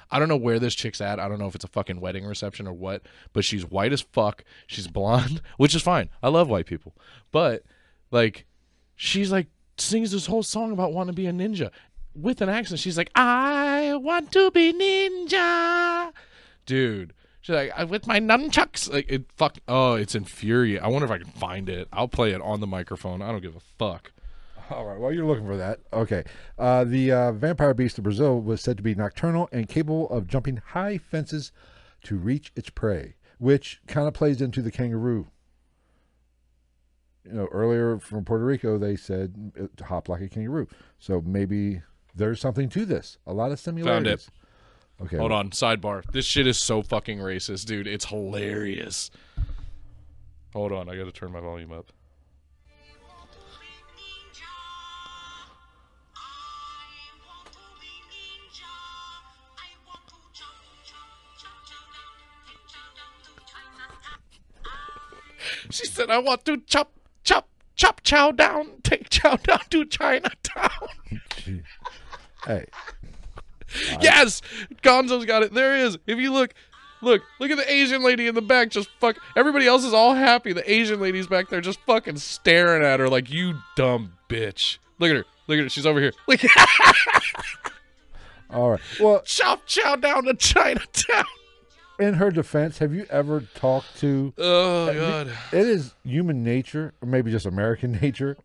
I don't know where this chick's at. I don't know if it's a fucking wedding reception or what, but she's white as fuck. She's blonde, which is fine. I love white people. But like she's like sings this whole song about wanting to be a ninja with an accent. She's like, "I want to be ninja." Dude, she's like, "I- "With my nunchucks." Like it fuck Oh, it's infuriating. I wonder if I can find it. I'll play it on the microphone. I don't give a fuck. All right. While you're looking for that, okay. Uh, the uh, vampire beast of Brazil was said to be nocturnal and capable of jumping high fences to reach its prey, which kind of plays into the kangaroo. You know, earlier from Puerto Rico, they said uh, to hop like a kangaroo. So maybe there's something to this. A lot of similarities. Found it. Okay. Hold on, sidebar. This shit is so fucking racist, dude. It's hilarious. Hold on, I gotta turn my volume up. She said, I want to chop, chop, chow down, take chow down to Chinatown. Hey, yes! Gonzo's got it. There he is. If you look, look, look at the Asian lady in the back just fuck. Everybody else is all happy. The Asian lady's back there just fucking staring at her like, you dumb bitch. Look at her. Look at her. She's over here. Look all right. Well, chop chow down to Chinatown. In her defense, have you ever talked to? Oh, God. It is human nature, or maybe just American nature.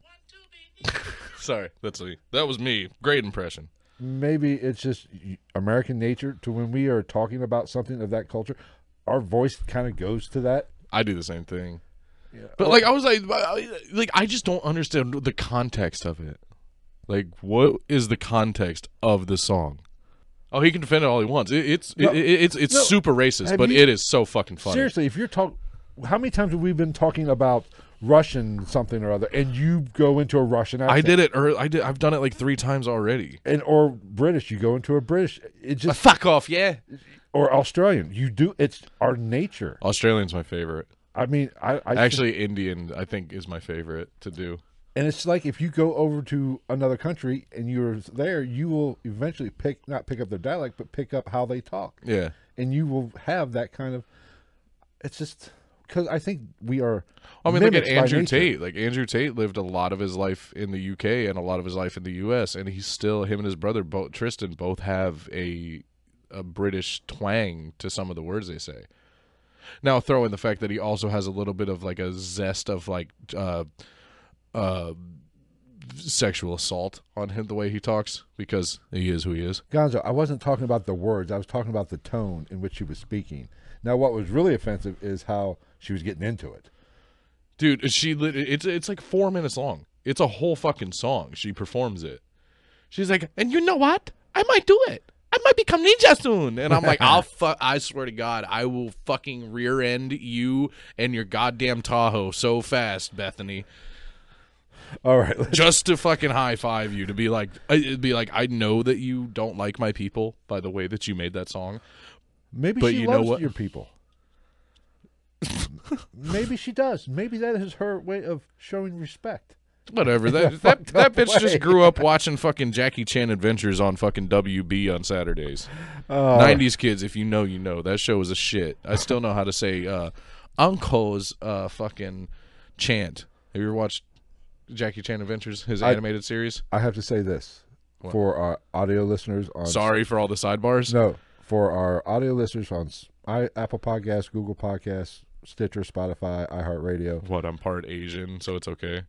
Sorry. That's me. That was me. Great impression. maybe it's just American nature to when we are talking about something of that culture, our voice kind of goes to that. I do the same thing. Yeah. But like I was like, like I just don't understand the context of it. Like, what is the context of the song? Oh, he can defend it all he wants. It, it's No. it, it's it's No. super racist, but you- it is so fucking funny. Seriously, if you're talking, how many times have we been talking about Russian something or other, and you go into a Russian accent? I did it. Or I did. I've done it like three times already. and or British, you go into a British. It Uh, just fuck off, yeah. or Australian, you do. It's our nature. Australian's my favorite. I mean, I, I Actually, Indian I think is my favorite to do. And it's like if you go over to another country and you're there, you will eventually pick not pick up their dialect, but pick up how they talk. Yeah. And you will have that kind of. It's just because I think we are. I mean, look at Andrew. Tate. Like Andrew Tate lived a lot of his life in the UK and a lot of his life in the US, and he's still him and his brother, both Tristan, both have a a British twang to some of the words they say. Now, throw in the fact that he also has a little bit of like a zest of like uh, uh, sexual assault on him the way he talks because he is who he is. Gonzo, I wasn't talking about the words. I was talking about the tone in which she was speaking. Now, what was really offensive is how she was getting into it. Dude, she it's it's like four minutes long. It's a whole fucking song. She performs it. She's like, and you know what? I might do it. I might become ninja soon. And I'm like, I'll fuck. I swear to God, I will fucking rear end you and your goddamn Tahoe so fast, Bethany, All right, just to fucking high five you to be like, it'd be like, I know that you don't like my people by the way that you made that song. maybe But she you know what? your people. maybe she does. Maybe that is her way of showing respect. Whatever. That that, that bitch way. just grew up watching fucking Jackie Chan Adventures on fucking WB on Saturdays. Uh, 90s kids, if you know, you know. That show was a shit. I still know how to say uh, Uncle's uh, fucking chant. Have you ever watched Jackie Chan Adventures, his I- animated series? I have to say this for our audio listeners on Sorry for all the sidebars. No, for our audio listeners on I, Apple Podcasts, Google Podcasts, Stitcher, Spotify, iHeartRadio. What, I'm part Asian, so it's okay.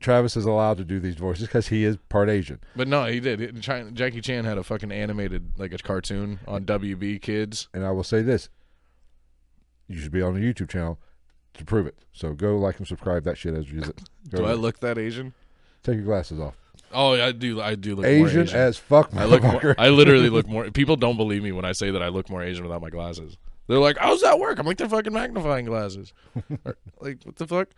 Travis is allowed to do these voices because he is part Asian. But no, he did. It- Chi- Jackie Chan had a fucking animated, like a cartoon on WB Kids. And I will say this: you should be on the YouTube channel to prove it. So go like and subscribe that shit as you use it. Do I look that Asian? Take your glasses off. Oh, I do. I do look more Asian, Asian as fuck. I look. More. I literally look more. People don't believe me when I say that I look more Asian without my glasses. They're like, "How's that work?" I'm like, "They're fucking magnifying glasses." Like, what the fuck?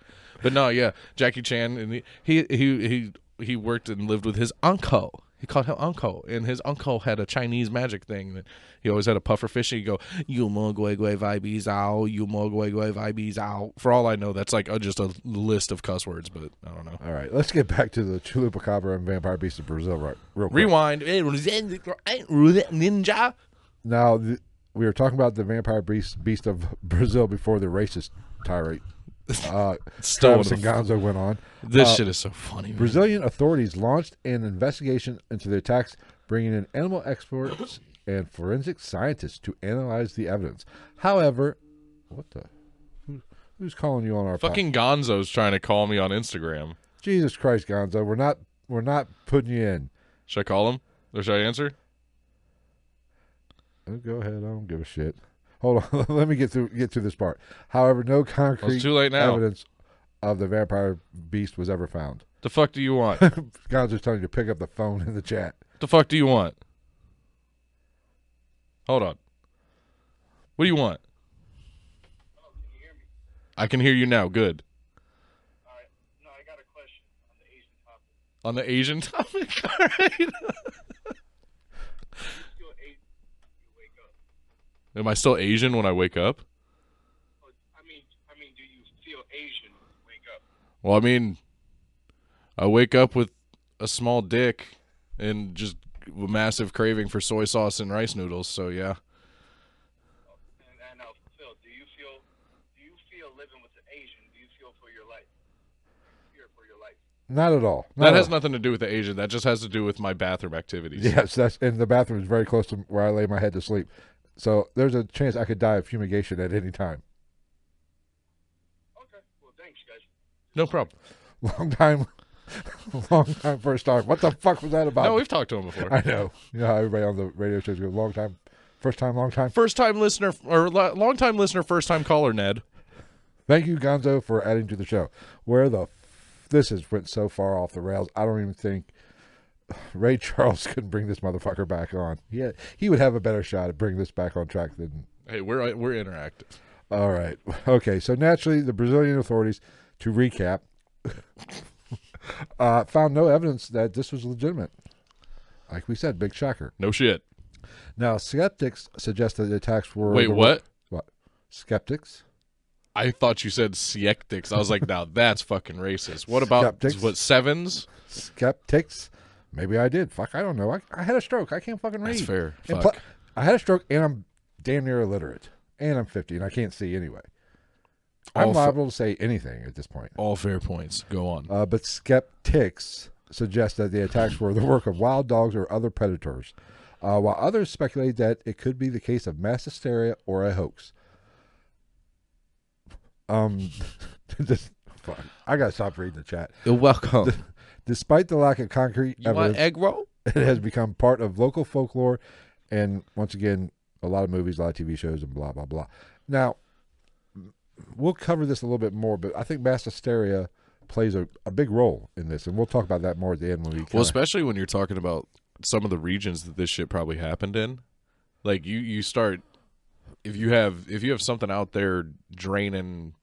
But no, yeah, Jackie Chan, and he he he he, he worked and lived with his uncle. He called him uncle, and his uncle had a Chinese magic thing. That he always had a puffer fish. And he'd go, "You mo gui gui vibes out, you mo gui gui vibes out." For all I know, that's like a, just a list of cuss words, but I don't know. All right, let's get back to the Chulupacabra and Vampire Beast of Brazil right, real quick. Rewind. Ninja. Now, the, we were talking about the vampire beast, beast of Brazil before the racist tirade. Uh, Travis and Gonzo went on. This Uh, shit is so funny. Man. Brazilian authorities launched an investigation into the attacks, bringing in animal experts and forensic scientists to analyze the evidence. However, what the? Who, who's calling you on our Fucking Gonzo's trying to call me on Instagram. Jesus Christ, Gonzo? We're not we're not putting you in. Should I call him? Or should I answer? Oh, go ahead. I don't give a shit. Hold on. Let me get through get to this part. However, no concrete too late now. evidence of the vampire beast was ever found. The fuck do you want? God's just telling you to pick up the phone in the chat. the fuck do you want? Hold on. What do you want? I can hear you now. Good. On the Asian topic? All right. Am I still Asian when I wake up? I mean, I mean, do you feel Asian when you wake up? Well, I mean, I wake up with a small dick and just a massive craving for soy sauce and rice noodles. So yeah, And, and uh, Phil, do you feel, do you feel living with an Asian? Do you feel for your life? Fear for your life? Not at all. Not that at has all. nothing to do with the Asian. That just has to do with my bathroom activities. Yes, that's and the bathroom is very close to where I lay my head to sleep. So there's a chance I could die of fumigation at any time. Okay. Well, thanks, guys. No problem. Long time, long time first time. What the fuck was that about? No, we've talked to him before. I know. You know how everybody on the radio shows go long time, first time, long time. First time listener or long time listener, first time caller, Ned. Thank you, Gonzo, for adding to the show. Where the f- this has went so far off the rails. I don't even think Ray Charles couldn't bring this motherfucker back on. Yeah, he would have a better shot at bringing this back on track than Hey, we're we're interactive. All right. Okay. So naturally, the Brazilian authorities, to recap, uh, found no evidence that this was legitimate. Like we said, big shocker. No shit. Now, skeptics suggest that the attacks were. Wait, what? What? Skeptics? I thought you said Siectics. I was like, now that's fucking racist. What about Skeptics? what sevens? Skeptics? Maybe I did. Fuck, I don't know. I, I had a stroke. I can't fucking read. That's fair. And Fuck. pl- I had a stroke, and I'm damn near illiterate, and I'm 50, and I can't see anyway. I'm All fa- liable to say anything at this point. All fair points. Go on. Uh, but skeptics suggest that the attacks were the work of wild dogs or other predators, uh, while others speculate that it could be the case of mass hysteria or a hoax. Um, this, fuck, I gotta stop reading the chat. You're welcome. Despite the lack of concrete You want evidence, egg roll? it has become part of local folklore, and once again, a lot of movies, a lot of TV shows, and blah blah blah. Now, we'll cover this a little bit more, but I think mass hysteria plays a, a big role in this, and we'll talk about that more at the end when we. Well, kinda- especially when you're talking about some of the regions that this shit probably happened in. Like you, you start if you have if you have something out there draining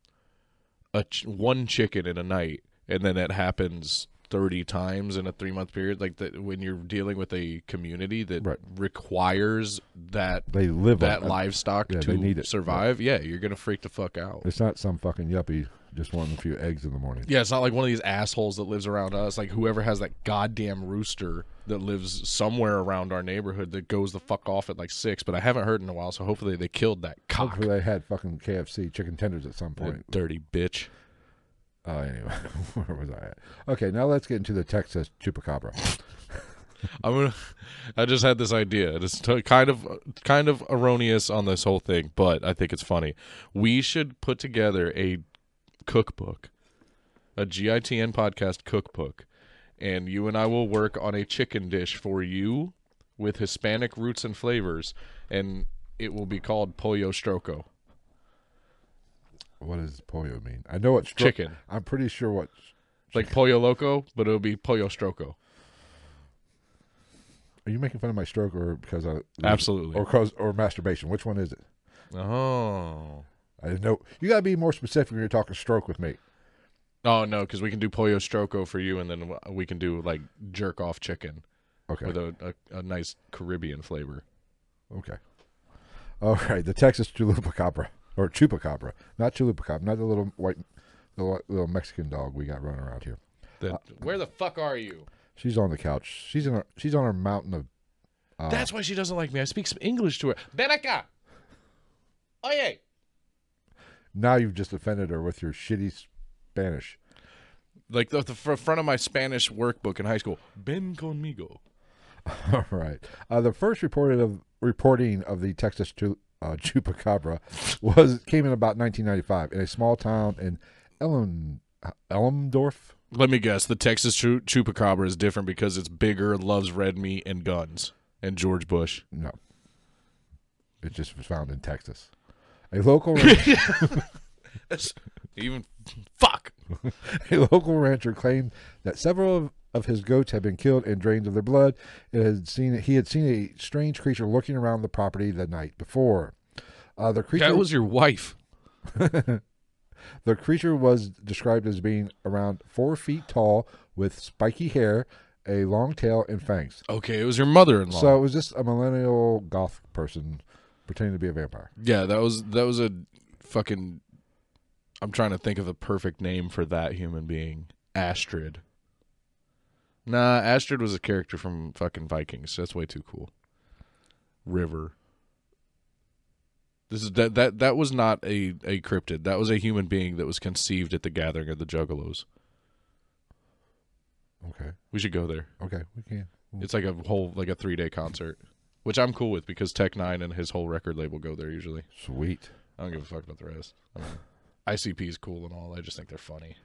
a ch- one chicken in a night, and then it happens thirty times in a three month period. Like that, when you're dealing with a community that Right. requires that they live that on, livestock yeah, to need it. survive, yeah, you're gonna freak the fuck out. It's not some fucking yuppie just wanting a few eggs in the morning. Yeah, it's not like one of these assholes that lives around us. Like whoever has that goddamn rooster that lives somewhere around our neighborhood that goes the fuck off at like six. But I haven't heard in a while, so hopefully they killed that cock. Hopefully they had fucking KFC chicken tenders at some That point. dirty bitch. Uh, anyway, where was I at? Okay, now let's get into the Texas chupacabra. I'm gonna. I just had this idea. It's t- kind of kind of erroneous on this whole thing, but I think it's funny. We should put together a cookbook, a GITN podcast cookbook, and you and I will work on a chicken dish for you with Hispanic roots and flavors, and it will be called Pollo Stroco. What does pollo mean? I know what stro- Chicken. I'm pretty sure what. Like Pollo Loco, but it'll be Pollo Stroco. Are you making fun of my stroke or because I Absolutely. or cause or masturbation? Which one is it? Oh. I didn't know. You gotta be more specific when you're talking stroke with me. Oh no, because we can do pollo stroco for you, and then we can do like jerk off chicken Okay. with a, a, a nice Caribbean flavor. Okay. All right. The Texas chupacabra or chupacabra, not chupacabra, not the little white, the little Mexican dog we got running around here. Then where the fuck are you? She's on the couch. She's in. Her, she's on her mountain of That's why she doesn't like me. I speak some English to her. Ven acá. Oye. Now you've just offended her with your shitty Spanish. Like the, the front of my Spanish workbook in high school. Ben conmigo. All right. Uh, the first reported of reporting of the Texas uh, chupacabra was came in about 1995 in a small town in Ellen Elmendorf. Let me guess. The Texas chu- chupacabra is different because it's bigger, loves red meat and guns, and George Bush. No, it just was found in Texas. A local rancher, Even fuck. a local rancher claimed that several of, of his goats had been killed and drained of their blood. It had seen he had seen a strange creature looking around the property the night before. Uh, the creature That was your wife. The creature was described as being around four feet tall with spiky hair, a long tail, and fangs. Okay, it was your mother-in-law. So it was just a millennial goth person pretending to be a vampire. yeah, that was that was a fucking. I'm trying to think of the perfect name for that human being. Astrid. Nah, Astrid was a character from fucking Vikings. That's way too cool. River. This is that that that was not a a cryptid. That was a human being that was conceived at the gathering of the Juggalos. Okay. We should go there. Okay. We can. It's like a whole like a three day concert, which I'm cool with because Tech N9ne and his whole record label go there usually. Sweet. I don't give a fuck about the rest. I mean, ICP is cool and all. I just think they're funny.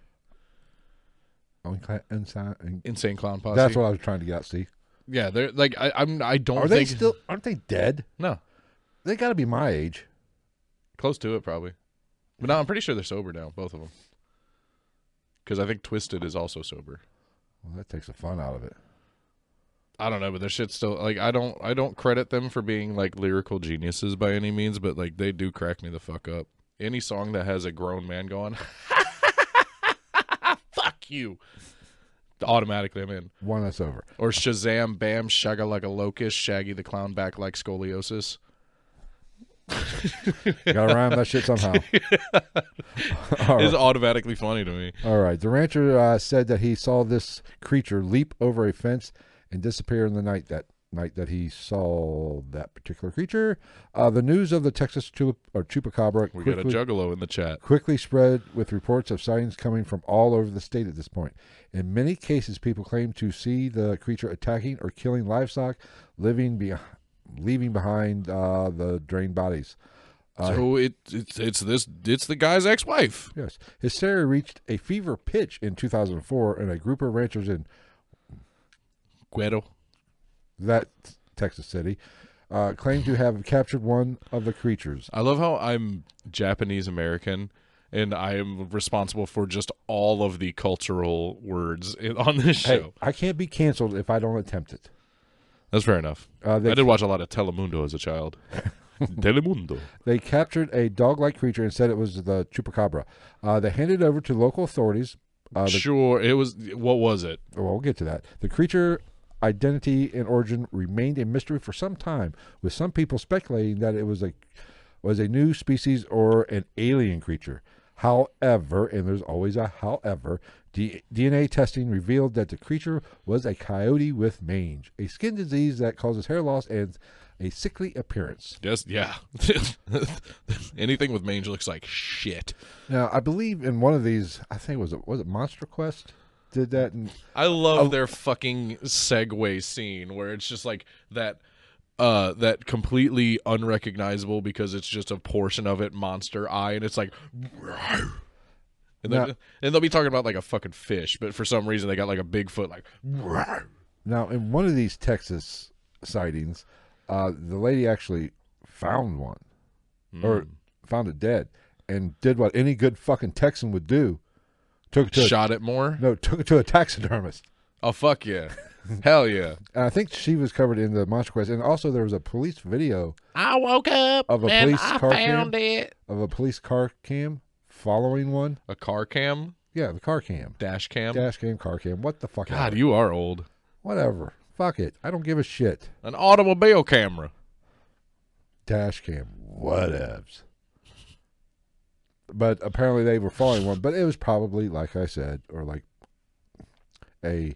Unca- inside- in- Insane Clown Posse. That's what I was trying to get. See, Yeah, they're like I, I'm. I don't are they think still? Aren't they dead? no They got to be my age. close to it probably, but no, I'm pretty sure they're sober now, both of them. Because I think Twiztid is also sober. Well, that takes the fun out of it. I don't know, but their shit's still like I don't I don't credit them for being like lyrical geniuses by any means, but like they do crack me the fuck up. Any song that has a grown man going, fuck you, automatically I'm in. One that's over. Or Shazam, Bam, Shagga like a locust, Shaggy the clown back like scoliosis. Got to rhyme that shit somehow. All It's right. automatically funny to me. All right. The rancher uh, said that he saw this creature leap over a fence and disappear in the night that night that he saw that particular creature. Uh, the news of the Texas tulip, or chupacabra We got a quickly, juggalo in the chat. quickly spread with reports of sightings coming from all over the state at this point. In many cases, people claim to see the creature attacking or killing livestock, living be- leaving behind uh, the drained bodies. Uh, so it, it's it's this it's the guy's ex-wife. Yes. Hysteria reached a fever pitch in 2004, and a group of ranchers in Cuero. That Texas city uh, claimed to have captured one of the creatures. I love how I'm Japanese American and I am responsible for just all of the cultural words in, on this show. Hey, I can't be canceled if I don't attempt it. That's fair enough. Uh, I did watch a lot of Telemundo as a child. Telemundo. they captured a dog-like creature and said it was the chupacabra. Uh, they handed it over to local authorities. Uh, the, sure, it was. What was it? well, we'll get to that. The creature identity and origin remained a mystery for some time, with some people speculating that it was a was a new species or an alien creature. However, and there's always a however, D- DNA testing revealed that the creature was a coyote with mange, a skin disease that causes hair loss and a sickly appearance. Yes, yeah. Anything with mange looks like shit. Now, I believe in one of these, I think it was it was it Monster Quest did that, and I love their fucking segue scene where it's just like that uh that completely unrecognizable because it's just a portion of it monster eye and it's like and, Now- then and they'll be talking about like a fucking fish but for some reason they got like a bigfoot like Now, in one of these Texas sightings, uh, the lady actually found one, or found it dead, and did what any good fucking Texan would do: took to shot it more no, took it to a taxidermist. oh fuck yeah hell yeah And I think she was covered in the Monster Quest, and also there was a police video I woke up Of a and police I car found cam? it of a police car cam following one. a car cam Yeah, the car cam, dash cam dash cam, car cam. What the fuck? god you are old whatever. Fuck it. I don't give a shit. an automobile camera dash cam, whatevs. But apparently they were following one, but it was probably like I said, or like a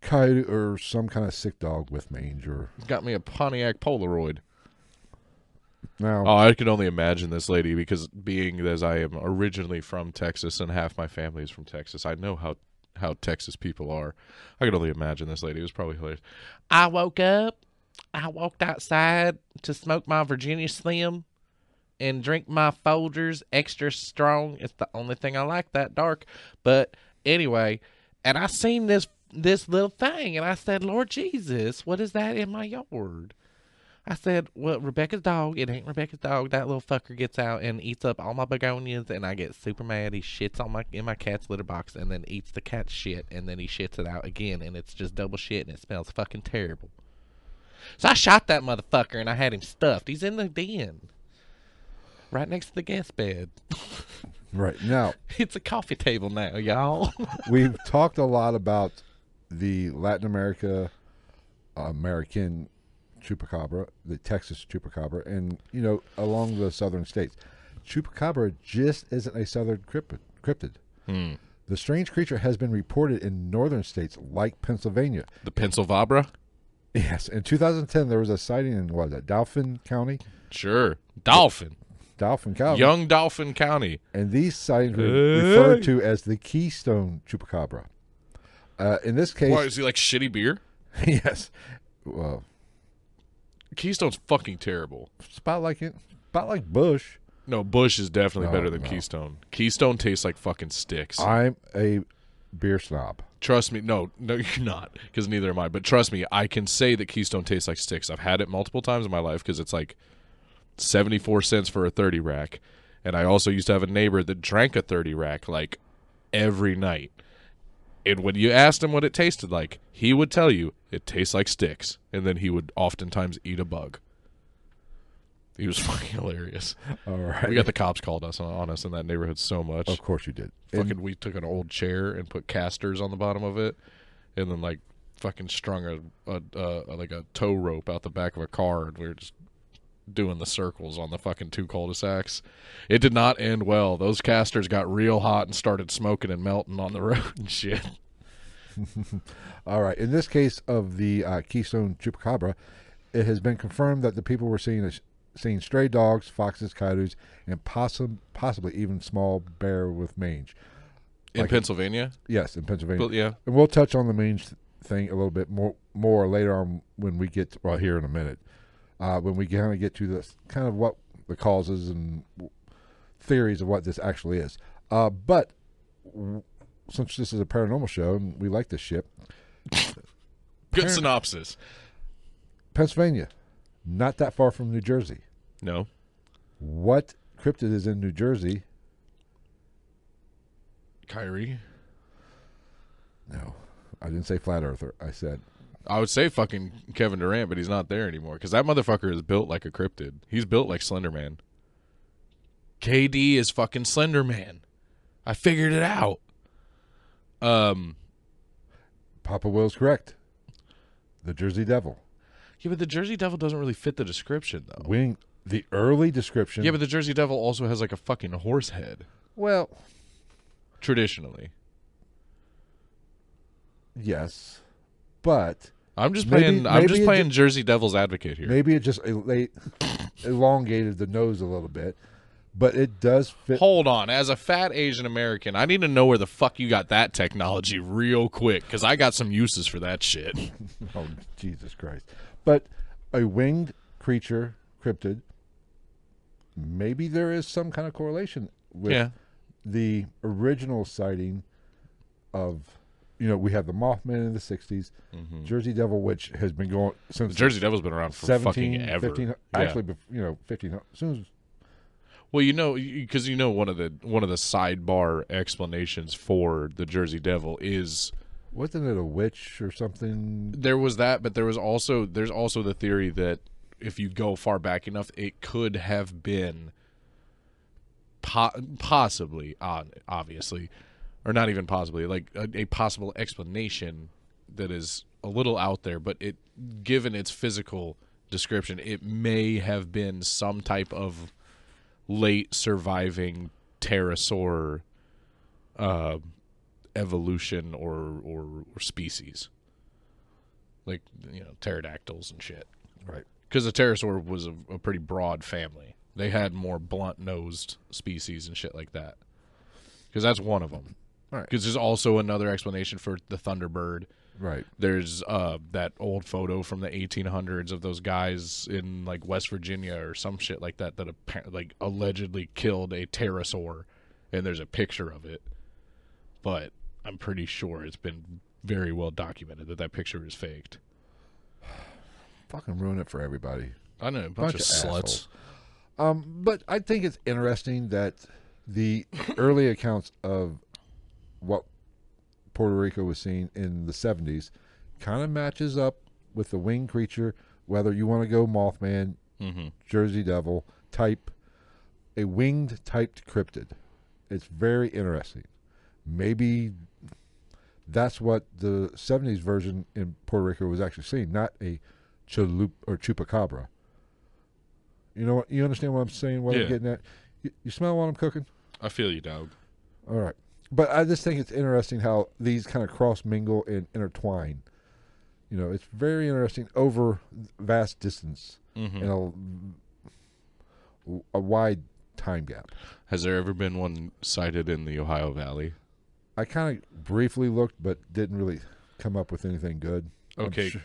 coyote or some kind of sick dog with mange or Got me a Pontiac Polaroid. now. Oh, I can only imagine this lady because being as I am originally from Texas and half my family is from Texas, I know how how Texas people are. I can only imagine this lady. It was probably hilarious. I woke up, I walked outside to smoke my Virginia Slim and drink my Folgers extra strong. It's the only thing I like that dark. But anyway, and I seen this this little thing and I said, Lord Jesus, what is that in my yard? I said, "Well, Rebecca's dog. It ain't Rebecca's dog. That little fucker gets out and eats up all my begonias, and I get super mad. He shits on my in my cat's litter box, and then eats the cat's shit, and then he shits it out again, and it's just double shit, and it smells fucking terrible. So I shot that motherfucker, and I had him stuffed. He's in the den, right next to the guest bed. right now, It's a coffee table now, y'all. we've talked a lot about the Latin America, American chupacabra, the Texas chupacabra, and you know along the southern states. Chupacabra just isn't a southern cryptid. cryptid. The strange creature has been reported in northern states like Pennsylvania. the Pennsylvania, Yes, in 2010 there was a sighting in what is that, Dauphin County, sure. Dolphin, County, young Dolphin County. and these sightings were Hey. referred to as the Keystone Chupacabra. Uh, in this case, Why is he like shitty beer? yes, well, Keystone's fucking terrible. spot like it, spot like Bush. No, Bush is definitely No, better than no. Keystone. Keystone tastes like fucking sticks. I'm a beer snob. trust me. No, no, you're not, because neither am I. But trust me, I can say that Keystone tastes like sticks. I've had it multiple times in my life because it's like seventy four cents for a thirty rack, and I also used to have a neighbor that drank a thirty rack like every night. And when you asked him what it tasted like, he would tell you it tastes like sticks, and then he would oftentimes eat a bug. He was fucking hilarious. All right, We got the cops called us on, on us in that neighborhood so much. of course you did. And Fucking, we took an old chair and put casters on the bottom of it, and then like fucking strung a, a, a like a tow rope out the back of a car, and we were just doing the circles on the fucking two cul-de-sacs. It did not end well. Those casters got real hot and started smoking and melting on the road and shit. All right. In this case of the uh, Keystone Chupacabra, it has been confirmed that the people were seeing a, seeing stray dogs, foxes, coyotes, and possi- possibly even small bear with mange. In Like- Pennsylvania, Yes, in Pennsylvania. but yeah, And we'll touch on the mange thing a little bit more more later on when we get well here in a minute. Uh, when we kind of get to this kind of what the causes and w- theories of what this actually is. Uh, but w- since this is a paranormal show and we like this ship, good synopsis. Pennsylvania, not that far from New Jersey. No, What cryptid is in New Jersey? Kyrie. No, I didn't say flat earther. I said I would say fucking Kevin Durant, but he's not there anymore because that motherfucker is built like a cryptid. He's built like Slenderman. KD is fucking Slenderman. I figured it out. Um, Papa Will's correct. The Jersey Devil. yeah, but the Jersey Devil doesn't really fit the description though. Wing. The early description. Yeah, but the Jersey Devil also has like a fucking horse head well, traditionally. yes, but I'm just Maybe- playing. I'm just playing ju- Jersey Devil's advocate here. maybe it just el- elongated the nose a little bit. But it does fit. Hold on, as a fat Asian American, I need to know where the fuck you got that technology real quick because I got some uses for that shit. Oh, Jesus Christ! But a winged creature, cryptid. Maybe there is some kind of correlation with Yeah. the original sighting of, you know, we have the Mothman in the '60s, Jersey Devil, which has been going since Mm-hmm. The Jersey Devil's been around for 17, fucking ever. 15, Yeah. actually, bef- you know, 15. As soon as well, you know, because you know one of the one of the sidebar explanations for the Jersey Devil is wasn't it a witch or something? there was that, but there was also there's also the theory that if you go far back enough, it could have been po- possibly, on obviously, or not even possibly, like a, a possible explanation that is a little out there, but it given its physical description, it may have been some type of late surviving pterosaur uh, evolution or, or or species. like you know pterodactyls and shit. Right. Because the pterosaur was a, a pretty broad family. They had more blunt nosed species and shit like that. Because that's one of them. Right. Because there's also another explanation for the thunderbird. Right. There's uh, that old photo from the 1800s of those guys in like West Virginia or some shit like that that appa- like allegedly killed a pterosaur, and there's a picture of it. But I'm pretty sure it's been very well documented that that picture is faked. Fucking ruin it for everybody. I know a bunch, Bunch of of sluts. Um, but I think it's interesting that the early accounts of what Puerto Rico was seeing in the 70s kind of matches up with the winged creature, whether you want to go Mothman, Mm-hmm. Jersey Devil type, a winged typed cryptid. It's very interesting. Maybe that's what the 70s version in Puerto Rico was actually seeing, not a chalup or chupacabra. You know what? You understand what I'm saying? What Yeah. I'm getting at? You, you smell what I'm cooking? I feel you, dog. All right. But I just think it's interesting how these kind of cross mingle and intertwine. You know, it's very interesting over vast distance Mhm. and a, a wide time gap. Has there ever been one sighted in the Ohio Valley? I kind of briefly looked, but didn't really come up with anything good. Okay, sure-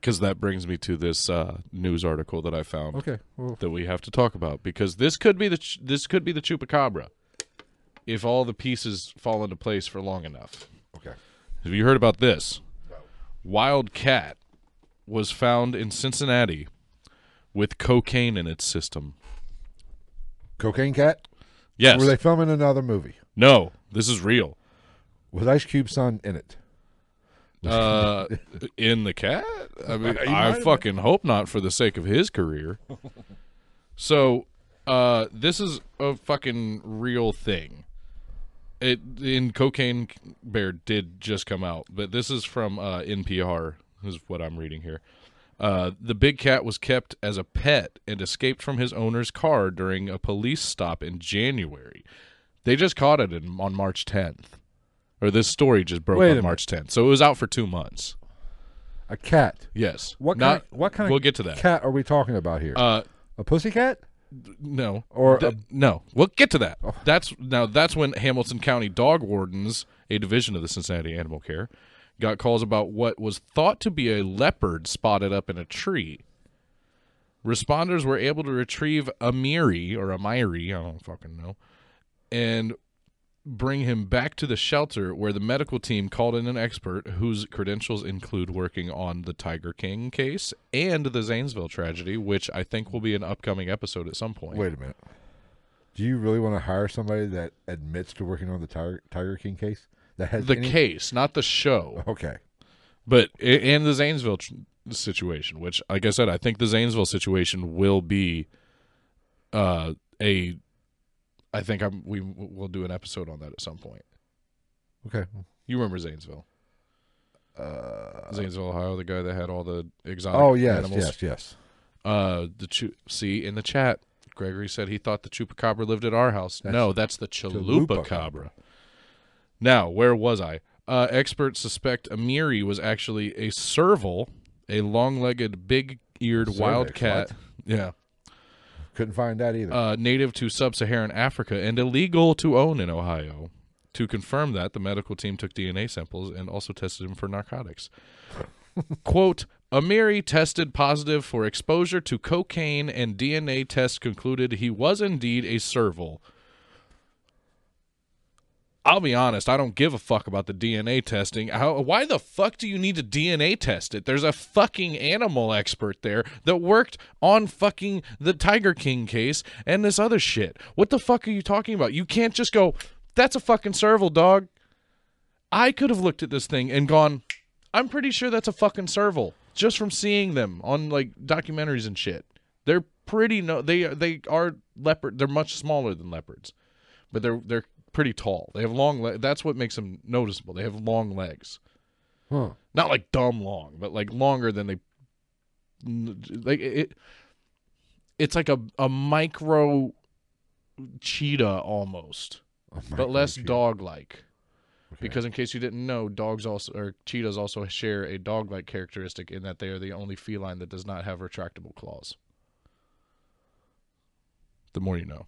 because that brings me to this uh, news article that I found. Okay. Well, that we have to talk about because this could be the ch- this could be the chupacabra if all the pieces fall into place for long enough. okay. Have you heard about this? Wild cat was found in Cincinnati with cocaine in its system. Cocaine Cat? Yes. Were they filming another movie? no, this is real. Was Ice Cube's son in it? Uh, in the cat? I mean, I fucking hope not for the sake of his career. so, uh, this is a fucking real thing. It in Cocaine Bear did just come out, but this is from uh, NPR. Is what I'm reading here. Uh, the big cat was kept as a pet and escaped from his owner's car during a police stop in January. They just caught it in, on March 10th, or this story just broke Wait a on minute. March 10th. So it was out for two months. A cat. Yes. What Not, kind? What kind We'll of get to that. cat are we talking about here? Uh, a pussy cat? No. Or a- no. We'll get to that. Oh. That's now. That's when Hamilton County dog wardens, a division of the Cincinnati Animal Care, got calls about what was thought to be a leopard spotted up in a tree. Responders were able to retrieve a Miri or a Myri, I don't fucking know, and bring him back to the shelter where the medical team called in an expert whose credentials include working on the Tiger King case and the Zanesville tragedy, which I think will be an upcoming episode at some point. Wait a minute. Do you really want to hire somebody that admits to working on the Tiger, Tiger King case? That has the any- case, not the show, Okay. but and the Zanesville tr- situation, which, like I said, I think the Zanesville situation will be uh, a. I think I'm. We will do an episode on that at some point. Okay. You remember Zanesville? Uh, Zanesville, Ohio, the guy that had all the exotic oh yes, animals. yes, yes. Uh, the chu- see in the chat, Gregory said he thought the chupacabra lived at our house. That's no, that's the chalupa cabra. Now, where was I? Uh, experts suspect Amiri was actually a serval, a long-legged, big-eared Cervix, wild cat. what? Yeah, Couldn't find that either. uh, native to sub-Saharan Africa and illegal to own in Ohio. To confirm that, the medical team took DNA samples and also tested him for narcotics. Quote, Amiri tested positive for exposure to cocaine and DNA tests concluded he was indeed a serval. I'll be honest, I don't give a fuck about the DNA testing. How, why the fuck do you need to DNA test it? There's a fucking animal expert there that worked on fucking the Tiger King case and this other shit. What the fuck are you talking about? You can't just go, that's a fucking serval, dog. I could have looked at this thing and gone, I'm pretty sure that's a fucking serval just from seeing them on like documentaries and shit. They're pretty no they they are leopard they're much smaller than leopards. But they're they're pretty tall. They have long le- that's what makes them noticeable. They have long legs. huh. Not like dumb long, but like longer than they like it it's like a a micro cheetah almost, my but less dog like. Because in case you didn't know, dogs also or cheetahs also share a dog-like characteristic in that they are the only feline that does not have retractable claws. The more you know.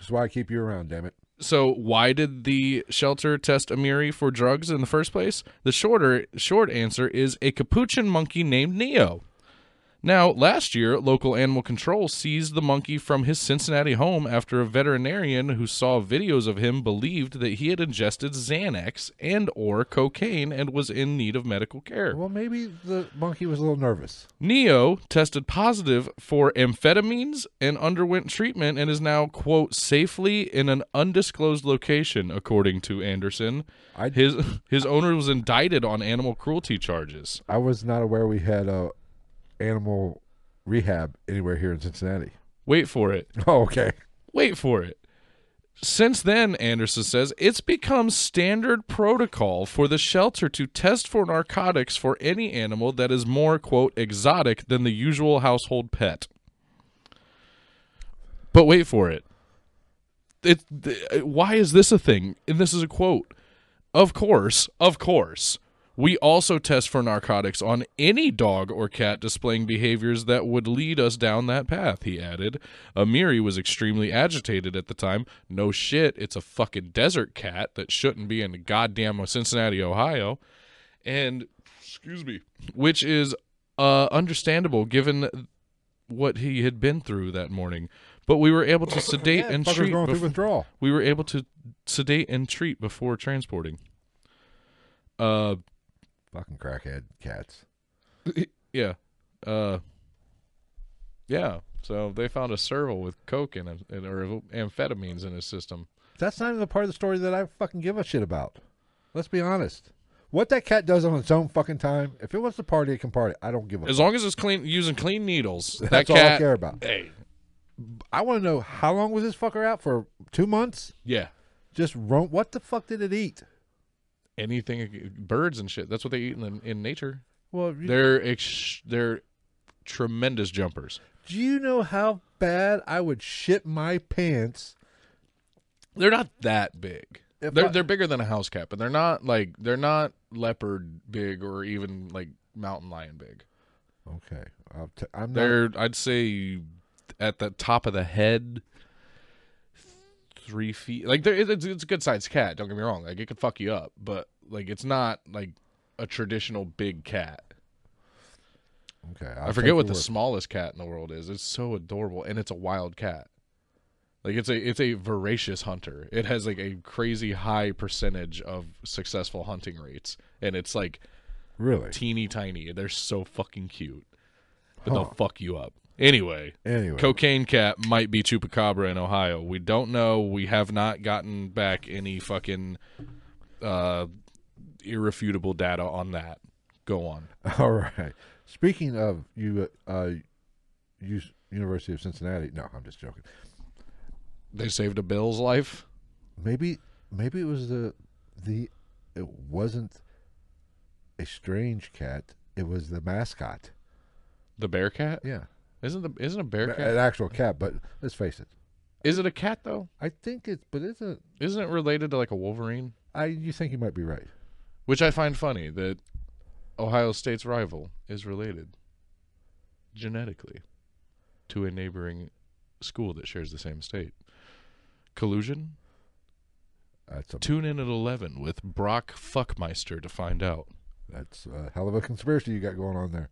That's why I keep you around, damn it. So why did the shelter test Amiri for drugs in the first place? The shorter short answer is a capuchin monkey named Neo. Now, last year, local animal control seized the monkey from his Cincinnati home after a veterinarian who saw videos of him believed that he had ingested Xanax and or cocaine and was in need of medical care. Well, maybe the monkey was a little nervous. Neo tested positive for amphetamines and underwent treatment and is now, quote, safely in an undisclosed location, according to Anderson. I- his his owner was indicted on animal cruelty charges. I was not aware we had a animal rehab anywhere here in Cincinnati. Wait for it. Oh, okay. Wait for it. Since then, Anderson says, it's become standard protocol for the shelter to test for narcotics for any animal that is more, quote, exotic than the usual household pet. But wait for it. It, th- why is this a thing? And this is a quote. Of course, of course. We also test for narcotics on any dog or cat displaying behaviors that would lead us down that path, he added. Amiri was extremely agitated at the time. No shit, it's a fucking desert cat that shouldn't be in goddamn Cincinnati, Ohio. And, excuse me, which is uh, understandable given what he had been through that morning. But we were able to sedate and treat. going through withdrawal. we were able to sedate and treat before transporting. Uh, Fucking crackhead cats. yeah, uh, yeah. So they found a serval with coke in it, and- or amphetamines in his system. That's not even the part of the story that I fucking give a shit about. Let's be honest. What that cat does on its own fucking time, if it wants to party, it can party. I don't give a As long as it's clean, using clean needles. that That's all I care about. Hey, I want to know how long was this fucker out for? Two months? yeah. Just roam. What the fuck did it eat? Anything, birds and shit. That's what they eat in the, in nature. Well, you, They're ex- they're tremendous jumpers. do you know how bad I would shit my pants? They're not that big. If they're I- they're bigger than a house cat, but they're not like they're not leopard big or even like mountain lion big. Okay, I'll t- I'm not. They're I'd say at the top of the head, three feet. Like they're, it's, it's a good sized cat. Don't get me wrong. Like it could fuck you up, but like it's not like a traditional big cat. Okay, I I'll forget what the word. smallest cat in the world is. It's so adorable, and it's a wild cat. Like it's a it's a voracious hunter. It has like a crazy high percentage of successful hunting rates, and it's like really. teeny tiny. They're so fucking cute, but they'll fuck you up. Anyway, Anyway, cocaine cat might be chupacabra in Ohio. We don't know. We have not gotten back any fucking uh, irrefutable data on that. Go on. All right. Speaking of you, uh, U- University of Cincinnati. No, I'm just joking. They saved a Bill's life. Maybe, maybe it was the the. It wasn't a strange cat. It was the mascot. The bear cat. Yeah, Isn't the isn't a bear cat an actual cat. But let's face it. Is it a cat though? I think it's, but isn't Isn't it related to like a Wolverine? I? You think you might be right? Which I find funny that Ohio State's rival is related genetically to a neighboring school that shares the same state. Collusion? That's a Tune in at 11 with Brock Fuckmeister to find out. that's a hell of a conspiracy you got going on there.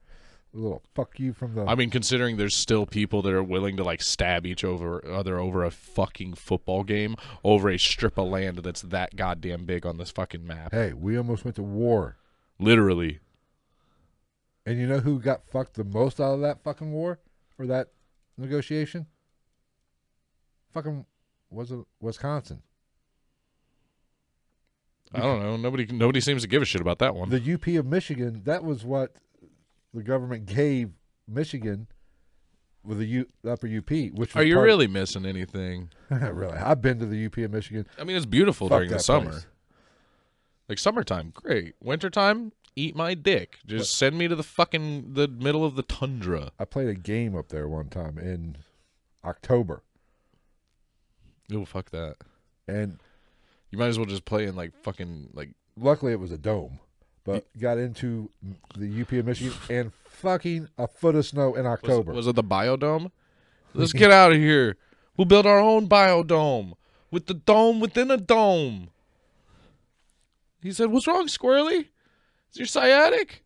A little fuck you from the. I mean, considering there's still people that are willing to like stab each over other over a fucking football game over a strip of land that's that goddamn big on this fucking map. hey, we almost went to war, Literally. and you know who got fucked the most out of that fucking war or that negotiation? Fucking was it Wisconsin? I don't know. Nobody nobody seems to give a shit about that one. The UP of Michigan. That was what the government gave Michigan with the U, upper UP. Which was Are you part- really missing anything? really? I've been to the UP of Michigan. I mean, it's beautiful Fuck during the summer. place. Like summertime, great. Wintertime, eat my dick. Just send me to the fucking the middle of the tundra. I played a game up there one time in October, Oh fuck that. and You might as well just play in like fucking like Luckily, it was a dome, but got into the UP of Michigan and fucking a foot of snow in October. was it the biodome? Let's get out of here. We'll build our own biodome with the dome within a dome. He said, "What's wrong, Squirrely? Is your sciatic?"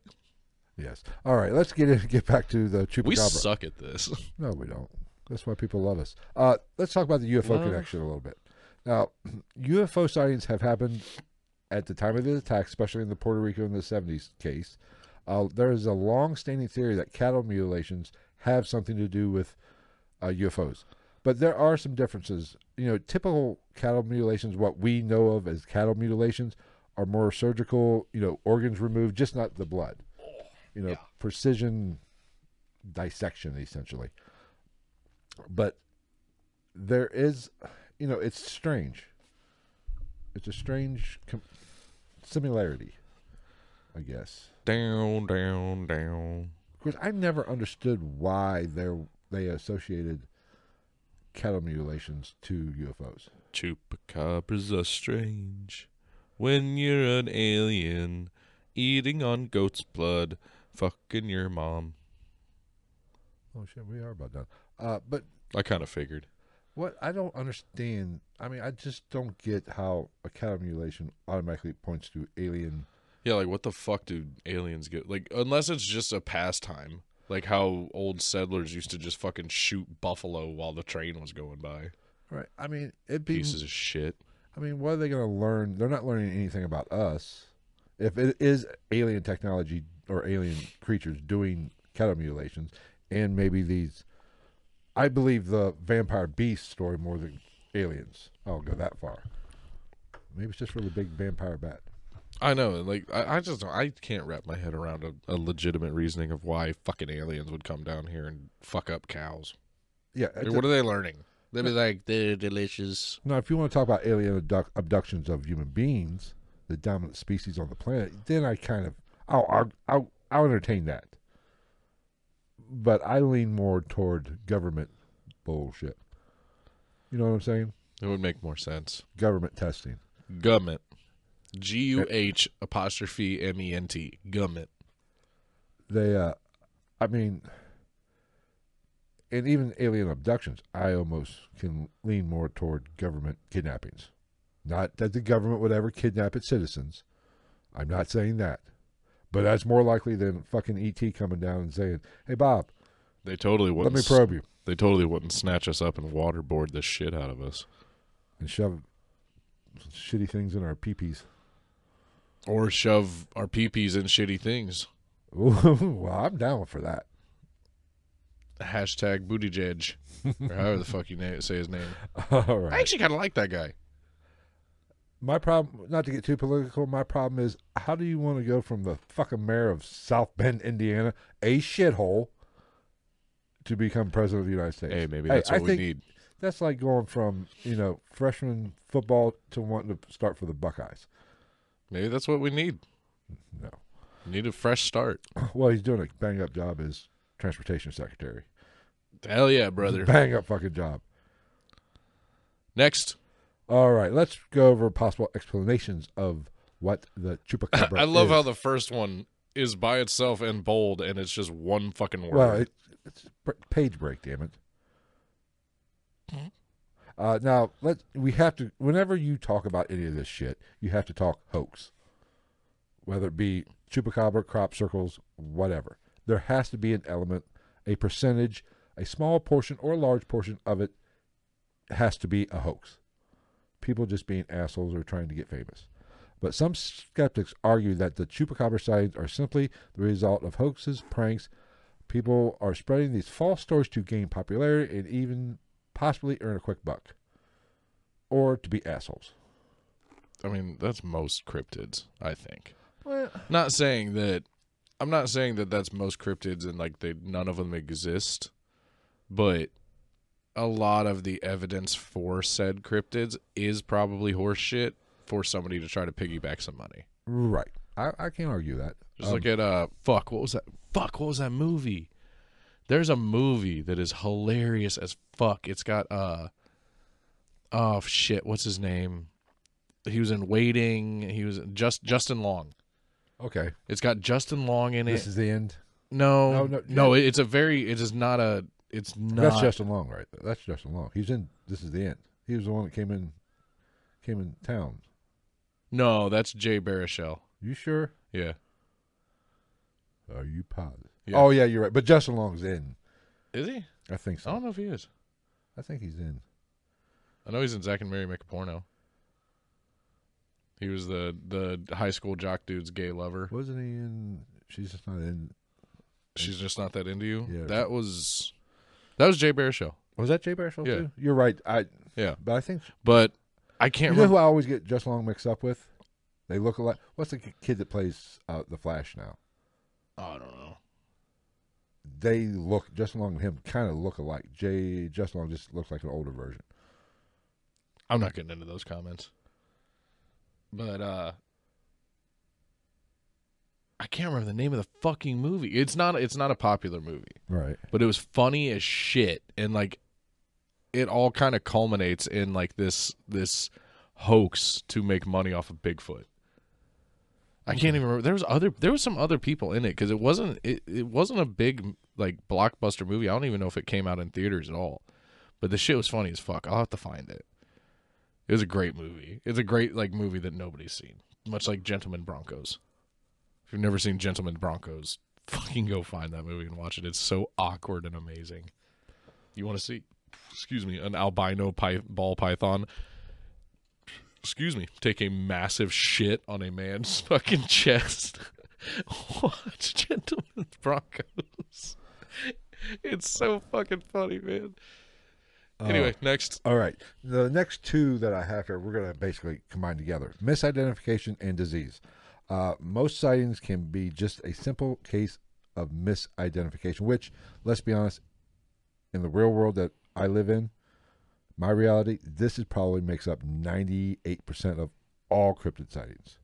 yes. All right, let's get in, get back to the chupacabra. We suck at this. No, we don't. That's why people love us. Uh, let's talk about the UFO Love. connection a little bit. Now, UFO sightings have happened at the time of the attack, especially in the Puerto Rico in the 70s case. Uh, there is a long-standing theory that cattle mutilations have something to do with uh, UFOs, but there are some differences. You know, typical cattle mutilations, what we know of as cattle mutilations, are more surgical. You know, organs removed, just not the blood. You know, precision dissection essentially but there is you know it's strange it's a strange com- similarity i guess down, down, down. Of course, i never understood why they they associated cattle mutilations to ufos Chupacabras are strange when you're an alien eating on goat's blood, fucking your mom. oh shit we are about done uh, but I kind of figured. What i don't understand i mean i just don't get how a cattle mutilation automatically points to alien Yeah, like what the fuck do aliens get? Like unless it's just a pastime, like how old settlers used to just fucking shoot buffalo while the train was going by. right i mean it'd be Pieces of shit. I mean, what are they going to learn? They're not learning anything about us. If it is alien technology or alien creatures doing cattle mutilations, and maybe these, I believe the vampire beast story more than aliens. I'll go that far. Maybe it's just really big vampire bat. I know, like I, I just I can't wrap my head around a, a legitimate reasoning of why fucking aliens would come down here and fuck up cows. Yeah. I mean, it's what are they learning? They'd be like, they're delicious. now, if you want to talk about alien abduc- abductions of human beings, the dominant species on the planet, then I kind of, I'll, I'll, I'll, I'll entertain that. But I lean more toward government bullshit. You know what I'm saying? It would make more sense. Government testing. Gummit. G U H apostrophe M E N T. Gummit. They, uh, I mean, and even alien abductions, I almost can lean more toward government kidnappings. Not that the government would ever kidnap its citizens. I'm not saying that. But that's more likely than fucking ET coming down and saying, hey, Bob, They totally let wouldn't. Let me probe you They totally wouldn't snatch us up and waterboard the shit out of us, and shove shitty things in our peepees. or shove our peepees in shitty things. well, I'm down for that. Hashtag booty judge, or however the fuck you na- say his name. All I actually kind of like that guy. My problem, not to get too political, my problem is how do you want to go from the fucking mayor of South Bend, Indiana, a shithole, to become president of the United States? Hey, maybe Hey, that's I what we need. That's like going from, you know, freshman football to wanting to start for the Buckeyes. Maybe that's what we need. No. We need a fresh start. Well, he's doing a bang up job as transportation secretary. Hell yeah, brother. Bang up fucking job. Next, All right, let's go over possible explanations of what the chupacabra I love is. how the first one is by itself and bold, and it's just one fucking word. Well, it, it's page break, damn it. Mm-hmm. Uh, now let we have to. Whenever you talk about any of this shit, you have to talk hoax, whether it be chupacabra, crop circles, whatever. There has to be an element, a percentage, a small portion or a large portion of it has to be a hoax. People just being assholes or trying to get famous. But some skeptics argue that the chupacabra sightings are simply the result of hoaxes, pranks. People are spreading these false stories to gain popularity and even possibly earn a quick buck. Or to be assholes. I mean, that's most cryptids, I think. Well, Not saying that. I'm not saying that that's most cryptids and like they none of them exist, but a lot of the evidence for said cryptids is probably horseshit for somebody to try to piggyback some money. right. I, I can't argue that. Just Um, look at uh fuck, what was that? Fuck, what was that movie? There's a movie that is hilarious as fuck. It's got uh oh shit, what's his name? he was in Waiting. He was just Justin Long. Okay. It's got Justin Long in it. This is the end. no, No, no, no, It's a very. It is not a. It's not. That's Justin Long, right? there. That's Justin Long. He's in. This is the end. He was the one that came in, came in town. no, that's Jay Baruchel. You sure? Yeah. Are you positive? Yeah. Oh yeah, you're right. But Justin Long's in. Is he? I think so. I don't know if he is. I think he's in. I know he's in Zack and Miri Make a Porno. He was the the high school jock dude's gay lover. Wasn't he in? She's just not in. She's just not that into you. Yeah. That was that was Jay Baruchel. Was that Jay Baruchel Yeah. too? You're right. I. Yeah, But I think but I can't you know who remember. I always get Justin Long mixed up with. They look alike. What's the k- kid that plays uh, the Flash now? I don't know. They look Just Long and him kind of look alike. Jay Justin Long just looks like an older version. I'm not getting into those comments. But uh I can't remember the name of the fucking movie. It's not it's not a popular movie, Right. but it was funny as shit and like it all kind of culminates in like this this hoax to make money off of Bigfoot. I can't even remember. There was other there was some other people in it cuz it wasn't it, it wasn't a big like blockbuster movie. I don't even know if it came out in theaters at all. But the shit was funny as fuck. I'll have to find it. It was a great movie. It's a great like movie that nobody's seen. Much like Gentlemen Broncos. If you've never seen Gentlemen Broncos, fucking go find that movie and watch it. It's so awkward and amazing. You want to see, excuse me, an albino py- ball python, excuse me, take a massive shit on a man's fucking chest. Watch Gentlemen Broncos. It's so fucking funny, man. Uh, anyway, next. All right. The next two that I have here, we're going to basically combine together misidentification and disease. Uh, most sightings can be just a simple case of misidentification, which, let's be honest, in the real world that I live in, my reality, this is probably makes up 98% of all cryptid sightings.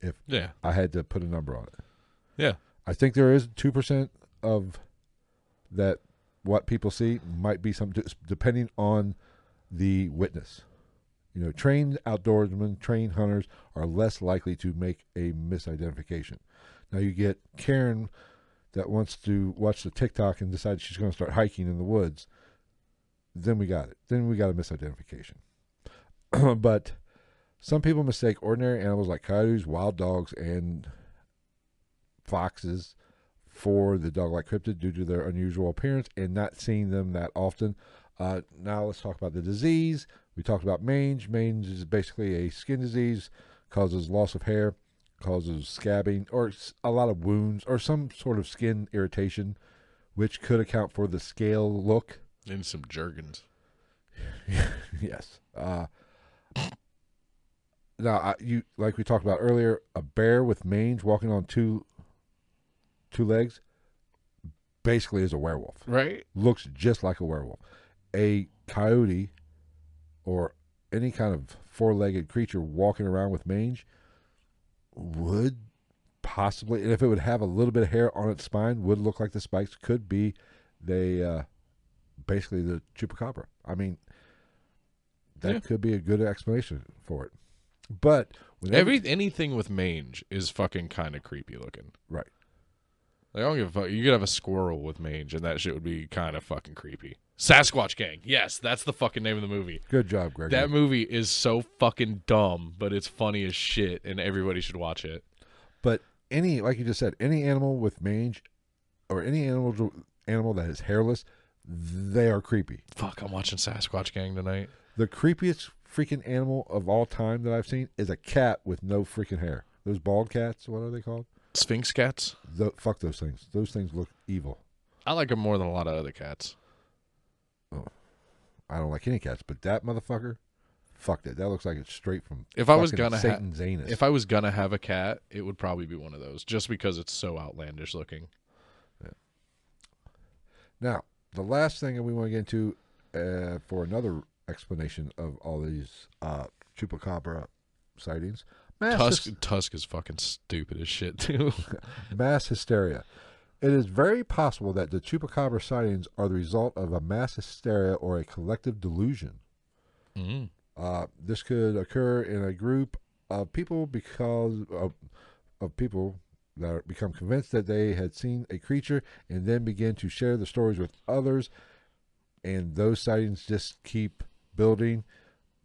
If Yeah. I had to put a number on it, Yeah. I think there is 2% of that what people see might be some depending on the witness. You know, trained outdoorsmen, trained hunters are less likely to make a misidentification. Now you get Karen that wants to watch the TikTok and decides she's going to start hiking in the woods. Then we got it. Then we got a misidentification. but some people mistake ordinary animals like coyotes, wild dogs, and foxes for the dog-like cryptid due to their unusual appearance and not seeing them that often. Uh, now let's talk about the disease. We talked about mange. Mange is basically a skin disease, causes loss of hair, causes scabbing, or a lot of wounds, or some sort of skin irritation, which could account for the scale look. And some Jergens. yes. Uh, now, I, you like we talked about earlier, a bear with mange walking on two two legs basically is a werewolf. Right? Looks just like a werewolf. A coyote or any kind of four-legged creature walking around with mange would possibly, and if it would have a little bit of hair on its spine, would look like the spikes. Could be they uh, basically the chupacabra. I mean, that Yeah. could be a good explanation for it. But Every anything with mange is fucking kind of creepy looking. right, Like, I don't give a fuck. You could have a squirrel with mange, and that shit would be kind of fucking creepy. Sasquatch Gang. Yes, that's the fucking name of the movie. good job, Greg. That movie is so fucking dumb, but it's funny as shit, and everybody should watch it. But any, like you just said, any animal with mange or any animal animal that is hairless, they are creepy. Fuck, I'm watching Sasquatch Gang tonight. The creepiest freaking animal of all time that I've seen is a cat with no freaking hair. Those bald cats, what are they called? Sphynx cats. Tho- fuck those things. Those things look evil. I like them more than a lot of other cats. I don't like any cats, but that motherfucker, fuck that. That looks like it's straight from. If I was gonna ha- Satan's anus. If I was gonna have a cat, it would probably be one of those, just because it's so outlandish looking. Now, the last thing that we want to get into uh, for another explanation of all these uh, chupacabra sightings, mass, Tusk hys- Tusk is fucking stupid as shit too. mass hysteria. It is very possible that the chupacabra sightings are the result of a mass hysteria or a collective delusion. mm. Uh, this could occur in a group of people because of, of people that are- become convinced that they had seen a creature and then begin to share the stories with others. And those sightings just keep building,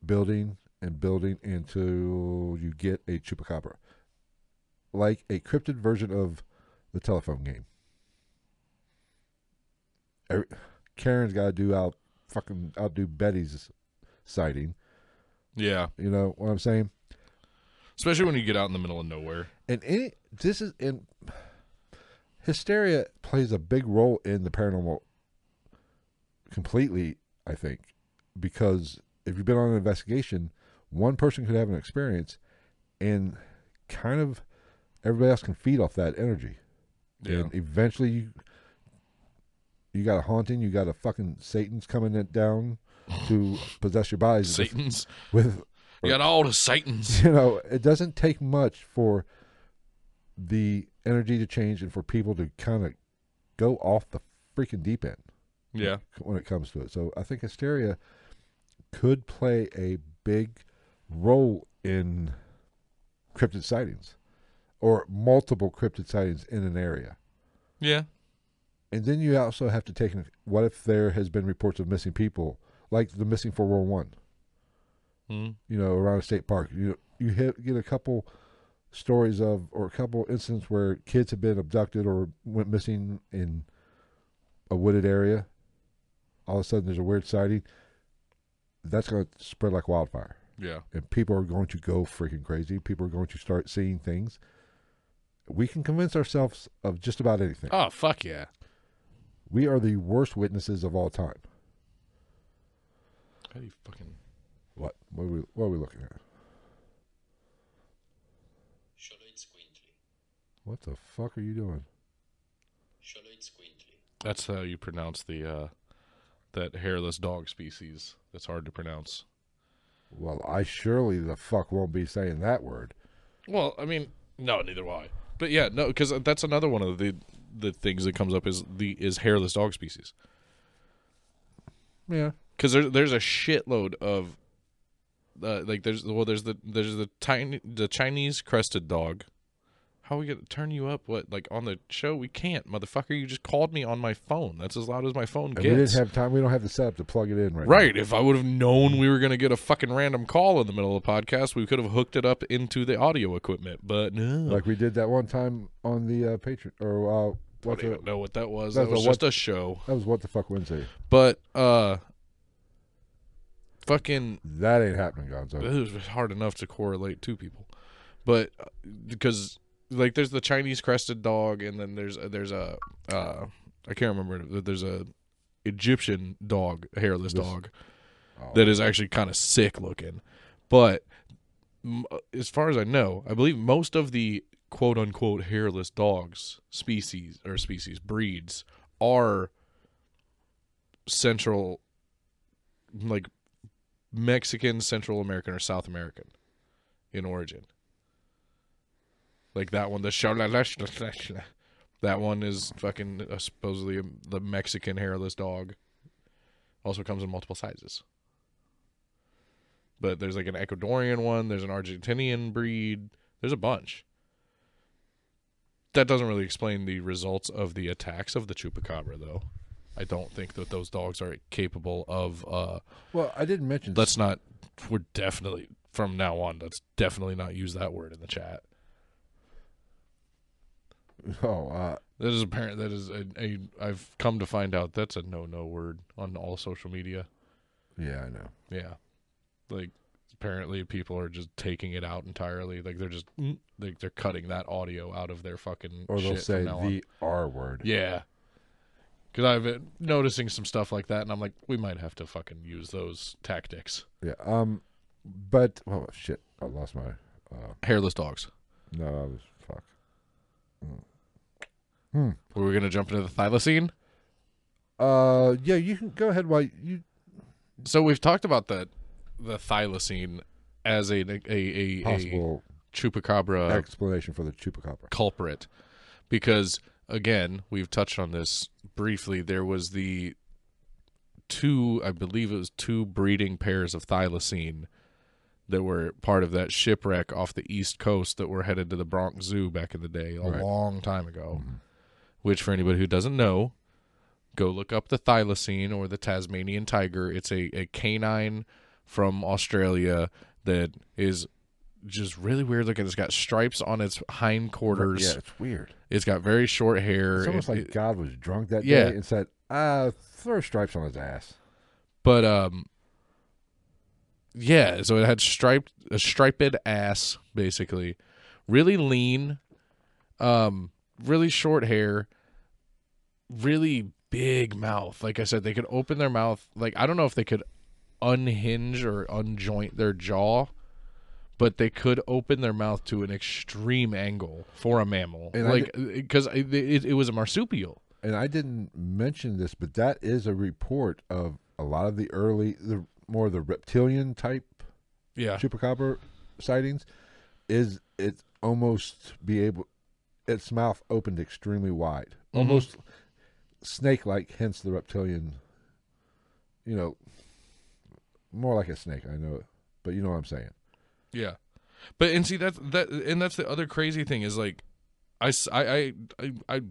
building, and building until you get a chupacabra. Like a cryptid version of the telephone game. Every, Karen's got to do out fucking outdo Betty's sighting. Yeah, You know what I'm saying? especially when you get out in the middle of nowhere. And any this is in hysteria plays a big role in the paranormal completely, I think, because if you've been on an investigation, one person could have an experience and kind of everybody else can feed off that energy. Yeah. And eventually you you got a haunting, you got a fucking Satan's coming it down to possess your bodies with- Satan's. with You got all the Satans. you know, it doesn't take much for the energy to change and for people to kind of go off the freaking deep end Yeah. when it comes to it. So I think hysteria could play a big role in cryptid sightings or multiple cryptid sightings in an area. Yeah. And then you also have to take what if there has been reports of missing people, like the missing 411, Mm. you know, around a state park. You you hit, get a couple stories of or a couple incidents where kids have been abducted or went missing in a wooded area. All of a sudden, there's a weird sighting. That's going to spread like wildfire, Yeah. and people are going to go freaking crazy. People are going to start seeing things. We can convince ourselves of just about anything. Oh fuck yeah. We are the worst witnesses of all time. How do you fucking? What? What are we, what are we looking at? Xoloitzcuintli. What the fuck are you doing? Xoloitzcuintli. That's how you pronounce the uh, that hairless dog species. That's hard to pronounce. Well, I surely the fuck won't be saying that word. Well, I mean, no, neither will I. But yeah, no, because that's another one of the the things that comes up is the is hairless dog species. Yeah. Because there's there's a shitload of, uh, like there's well there's the there's the tiny the Chinese crested dog. How are we gonna turn you up? What like on the show? We can't, motherfucker. You just called me on my phone. That's as loud as my phone And gets. we didn't have time. We don't have the setup to plug it in right. Right. If I would have known we were going to get a fucking random call in the middle of the podcast, we could have hooked it up into the audio equipment. But no. Like we did that one time on the uh, Patreon or uh, I what don't the, even know what that was. That was a what- just a show. that was what the fuck Wednesday. But uh, fucking That ain't happening, Gonzo. it was hard enough to correlate two people, but uh, because like there's the Chinese crested dog, and then there's there's a uh, I can't remember. There's a Egyptian dog, a hairless This- dog. Oh. that is actually kind of sick looking. But as far as I know, I believe most of the quote unquote hairless dogs species or species breeds are central, like Mexican, Central American, or South American in origin. Like that one, the Charla- that one is fucking uh, supposedly the Mexican hairless dog. Also comes in multiple sizes but there's like an Ecuadorian one, there's an Argentinian breed, there's a bunch. That doesn't really explain the results of the attacks of the chupacabra, though. I don't think that those dogs are capable of. Uh, Well, I didn't mention. let's not. We're definitely from now on. Let's definitely not use that word in the chat. Oh, uh, That is apparent. That is a, a. I've come to find out that's a no-no word on all social media. yeah, I know. Yeah. Like apparently people are just taking it out entirely. Like they're just mm, like they're cutting that audio out of their fucking Or they'll shit say from now on. the R word. Yeah. Cuz I've been noticing some stuff like that and I'm like we might have to fucking use those tactics. Yeah. Um, but oh shit, I lost my. Uh, Hairless dogs. no, I was fuck. Were we going to jump into the thylacine? Uh, yeah, you can go ahead. While you So we've talked about the the thylacine as a a a, a possible chupacabra explanation for the chupacabra. culprit because again we've touched on this briefly there was the two i believe it was two breeding pairs of thylacine that were part of that shipwreck off the east coast that were headed to the Bronx Zoo back in the day, a Right. long time ago. Mm-hmm. Which, for anybody who doesn't know, go look up the thylacine or the Tasmanian tiger. It's a, a canine from Australia that is just really weird looking. It's got stripes on its hindquarters. Yeah, it's weird. It's got very short hair. It's almost It- like it- God was drunk that Yeah. day and said, "Ah, throw stripes on his ass." but um, yeah. So it had striped a striped ass, basically, really lean, um, really short hair, really big mouth. Like I said, they could open their mouth. Like I don't know if they could unhinge or unjoint their jaw. But they could open their mouth to an extreme angle for a mammal, And like because it, it, it was a marsupial. And I didn't mention this, but that is a report of a lot of the early, the more the reptilian type Yeah, chupacabra sightings. Is it almost be able? Its mouth opened extremely wide, Mm-hmm. almost snake-like. Hence the reptilian. You know, more like a snake. I know but you know what I'm saying. Yeah, but and see that's that, and that's the other crazy thing is like, I I I I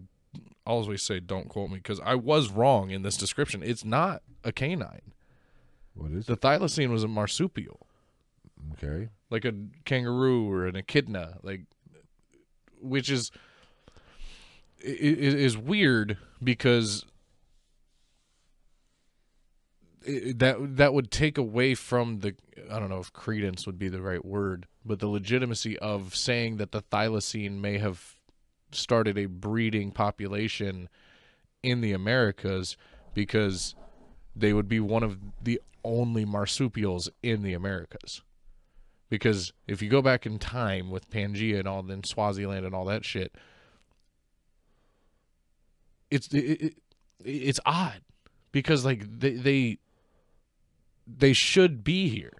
always say don't quote me because I was wrong in this description. It's not a canine. What is The thylacine was a marsupial, Okay. like a kangaroo or an echidna, like which is i- i- is weird because i- that that would take away from the I don't know if credence would be the right word, but the legitimacy of saying that the thylacine may have started a breeding population in the Americas because they would be one of the only marsupials in the Americas. Because if you go back in time with Pangea and all, then Swaziland and all that shit, it's it, it, it's odd because like they they they should be here.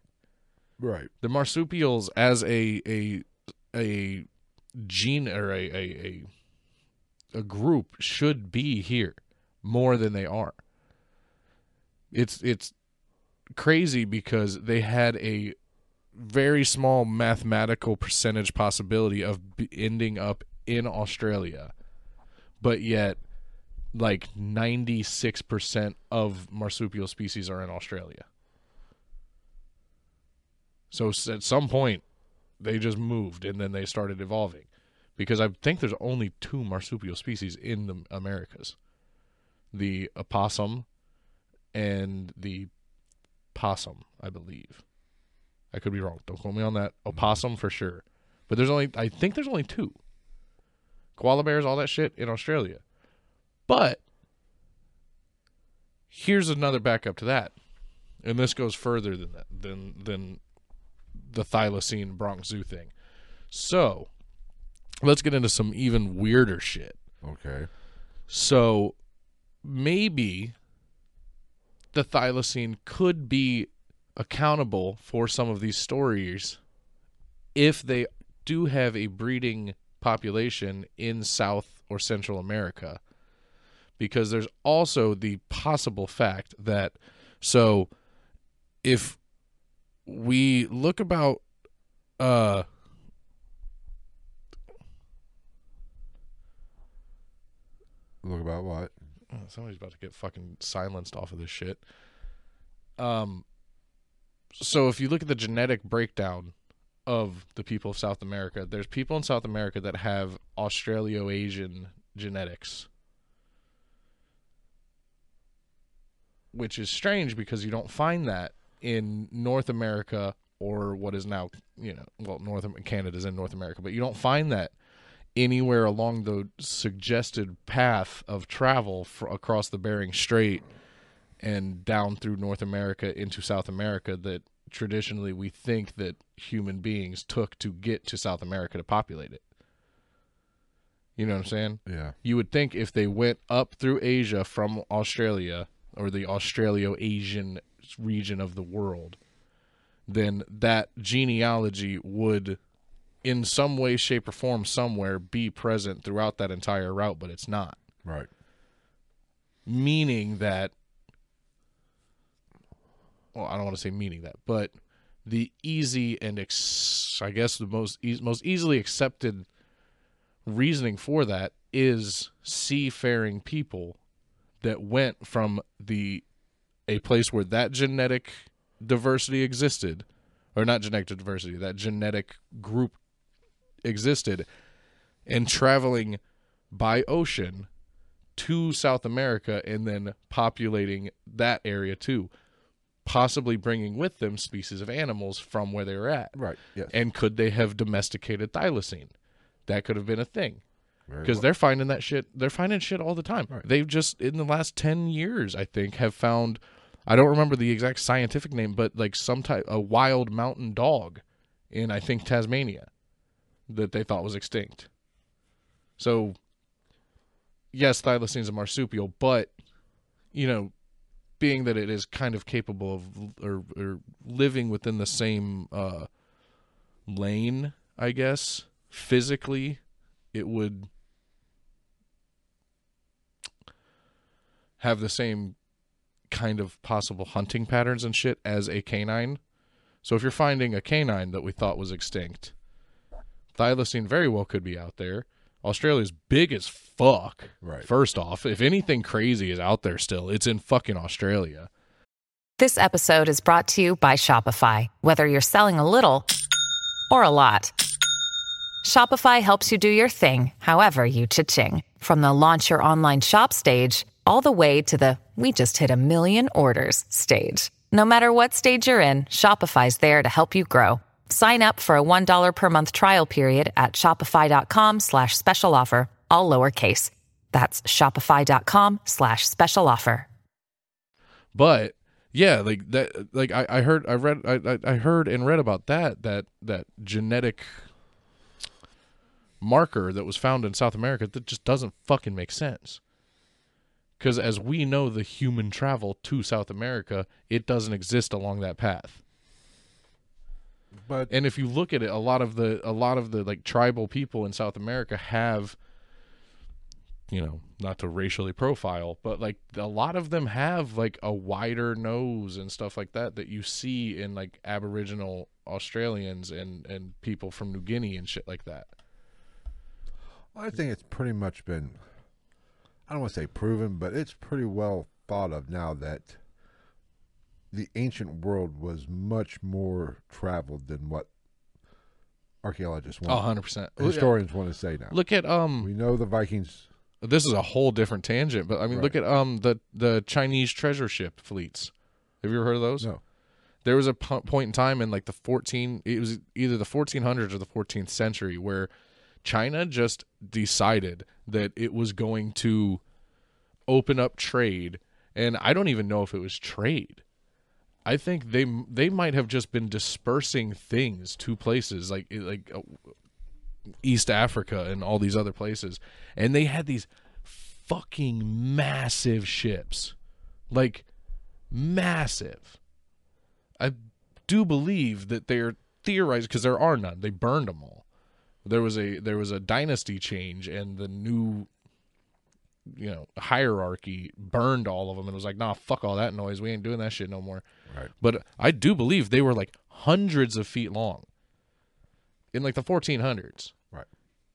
Right. The marsupials as a a a gene or a a a, a group should be here more than they are. It's it's crazy because they had a very small mathematical percentage possibility of b- ending up in Australia, but yet like 96% of marsupial species are in Australia. So at some point, they just moved and then they started evolving. Because I think there's only two marsupial species in the Americas the opossum and the possum, I believe. I could be wrong. Don't quote me on that. Mm-hmm. Opossum for sure. But there's only, I think there's only two koala bears, all that shit in Australia. But here's another backup to that. And this goes further than that than than the thylacine Bronx Zoo thing. So let's get into some even weirder shit. Okay. So maybe the thylacine could be accountable for some of these stories if they do have a breeding population in South or Central America. Because there's also the possible fact that, so if we look about, uh, Look about what? Oh, somebody's about to get fucking silenced off of this shit. Um, so if you look at the genetic breakdown of the people of South America, there's people in South America that have Australo-Asian genetics, which is strange because you don't find that in North America or what is now, you know, well, North Canada's in North America, but you don't find that anywhere along the suggested path of travel fr- across the Bering Strait and down through North America into South America that traditionally we think that human beings took to get to South America to populate it. You know what I'm saying? Yeah. You would think if they went up through Asia from Australia or the Australo-Asian region of the world, then that genealogy would in some way, shape, or form somewhere be present throughout that entire route, but it's not. Right. Meaning that, well, I don't want to say meaning that, but the easy and ex- I guess the most e- most easily accepted reasoning for that is seafaring people that went from the a place where that genetic diversity existed or not genetic diversity that genetic group existed and traveling by ocean to South America and then populating that area too possibly bringing with them species of animals from where they were at Right. Yes. and could they have domesticated thylacine? That could have been a thing because well. they're finding that shit. They're finding shit all the time. Right. They've just in the last ten years, I think, have found. I don't remember the exact scientific name, but like some type a wild mountain dog in I think Tasmania that they thought was extinct. So, yes, thylacine is a marsupial, but you know, being that it is kind of capable of or, or living within the same uh, lane, I guess physically, it would have the same kind of possible hunting patterns and shit as a canine. So if you're finding a canine that we thought was extinct, thylacine very well could be out there. Australia's big as fuck. Right. First off, if anything crazy is out there still, it's in fucking Australia. This episode is brought to you by Shopify. Whether you're selling a little or a lot, Shopify helps you do your thing, however you cha-ching. From the launch your online shop stage, all the way to the we just hit a million orders stage. No matter what stage you're in, Shopify's there to help you grow. Sign up for a $1 per month trial period at shopify.com slash special offer, all lowercase. That's shopify.com slash special offer. But yeah, like that. Like I, I heard, I read, I, I- I heard and read about that. That that genetic marker that was found in South America that just doesn't fucking make sense. Because as we know, the human travel to South America, it doesn't exist along that path. but And if you look at it, a lot of the a lot of the like tribal people in South America have you know, not to racially profile, but like a lot of them have like a wider nose and stuff like that that you see in like Aboriginal Australians and and people from New Guinea and shit like that. I think it's pretty much been, I don't want to say proven, but it's pretty well thought of now that the ancient world was much more traveled than what archaeologists Oh, want. 100%. Historians want to say now. Look at um we know the Vikings. this is a whole different tangent, but I mean Right. look at um the the Chinese treasure ship fleets. Have you ever heard of those? No, there was a point in time in like the 14 it was either the 1400s or the 14th century where china just decided that it was going to open up trade and i don't even know if it was trade i think they they might have just been dispersing things to places like like uh, east africa and all these other places and they had these fucking massive ships like massive I do believe that they're theorized because there are none. They burned them all. There was a there was a dynasty change, and the new, you know, hierarchy burned all of them, and was like, nah, fuck all that noise. We ain't doing that shit no more. Right. But I do believe they were like hundreds of feet long. In like the 1400s, right.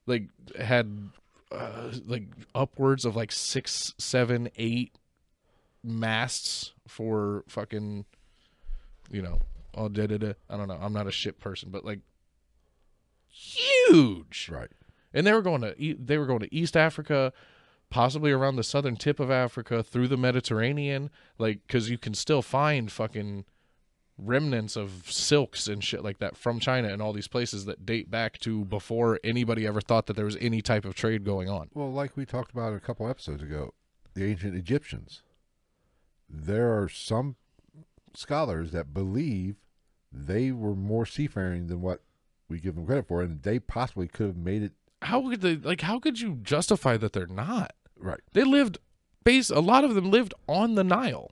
like had uh, like upwards of like six, seven, eight masts for fucking, you know, all da da da. I don't know. I'm not a ship person, but like huge. Right. And they were going to they were going to East Africa, possibly around the southern tip of Africa through the Mediterranean, like because you can still find fucking remnants of silks and shit like that from China and all these places that date back to before anybody ever thought that there was any type of trade going on. Well, like we talked about a couple episodes ago, the ancient Egyptians. There are some scholars that believe they were more seafaring than what we give them credit for, and they possibly could have made it How could they like? How could you justify that they're not? right. They lived base. A lot of them lived on the Nile.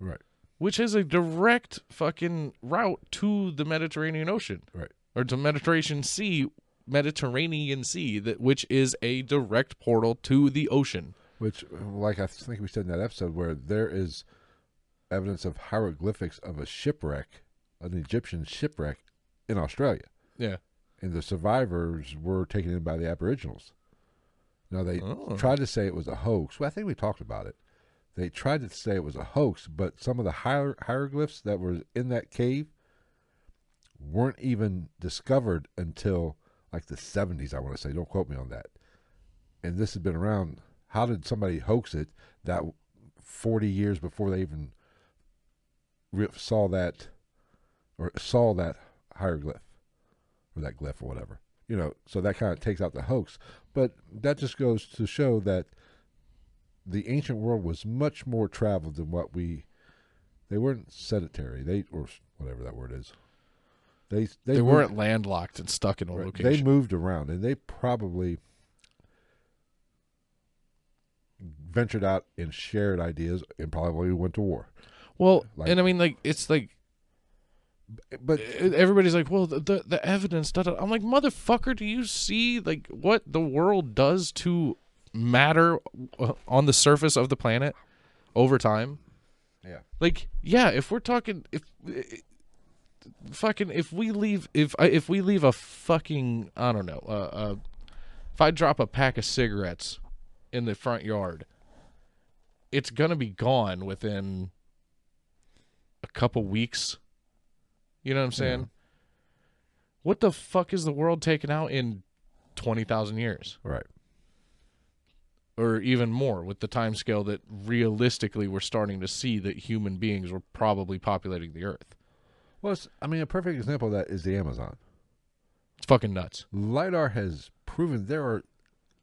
Right. which is a direct fucking route to the Mediterranean Ocean Right. or to Mediterranean Sea, Mediterranean Sea, that which is a direct portal to the ocean. Which, like I think we said in that episode, where there is evidence of hieroglyphics of a shipwreck an Egyptian shipwreck in Australia, Yeah. and the survivors were taken in by the Aboriginals. Now they Oh. tried to say it was a hoax. Well, I think we talked about it. They tried to say it was a hoax, but some of the hier- hieroglyphs that were in that cave weren't even discovered until like the 70s, I want to say. Don't quote me on that. And this has been around. How did somebody hoax it that 40 years before they even saw that or saw that hieroglyph or that glyph or whatever? You know, so that kind of takes out the hoax. But that just goes to show that the ancient world was much more traveled than what we. They weren't sedentary. They or whatever that word is. They They, they, moved- weren't landlocked and stuck in a right, location. They moved around, and they probably ventured out and shared ideas, and probably went to war. well, like- and I mean, like it's like But everybody's like, well, the the, the evidence. Da, da. I'm like, motherfucker, do you see like what the world does to matter uh, on the surface of the planet over time? yeah, Like, yeah, if we're talking, if fucking, if we leave, if if we leave a fucking, I don't know, uh, uh, if I drop a pack of cigarettes in the front yard, it's gonna be gone within a couple weeks. You know what I'm saying? What the fuck is the world taking out in twenty thousand years? right. or even more with the time scale that realistically we're starting to see that human beings were probably populating the earth. Well, it's, I mean, a perfect example of that is the Amazon. It's fucking nuts. Lidar has proven there are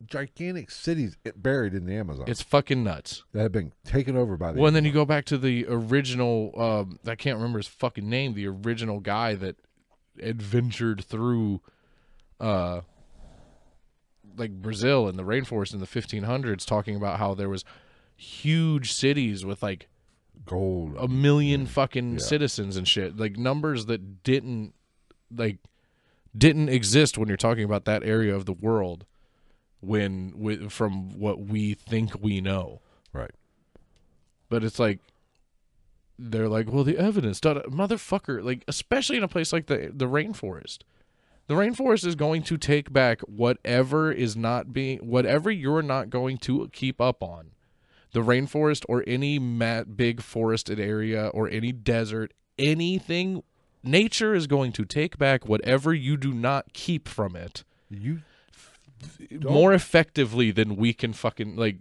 gigantic cities buried in the Amazon It's fucking nuts. that have been taken over by the. Well, and then you go back to the original. Um, I can't remember his fucking name. The original guy that adventured through, uh, like Brazil and the rainforest in the 1500s, talking about how there was huge cities with like gold. a million fucking Yeah. citizens and shit like numbers that didn't like didn't exist when you're talking about that area of the world when with from what we think we know. Right. but it's like they're like well the evidence da, da, motherfucker like especially in a place like the the rainforest. The rainforest is going to take back whatever is not being whatever you're not going to keep up on. The rainforest or any ma- big forested area or any desert anything nature is going to take back whatever you do not keep from it. You more effectively than we can fucking like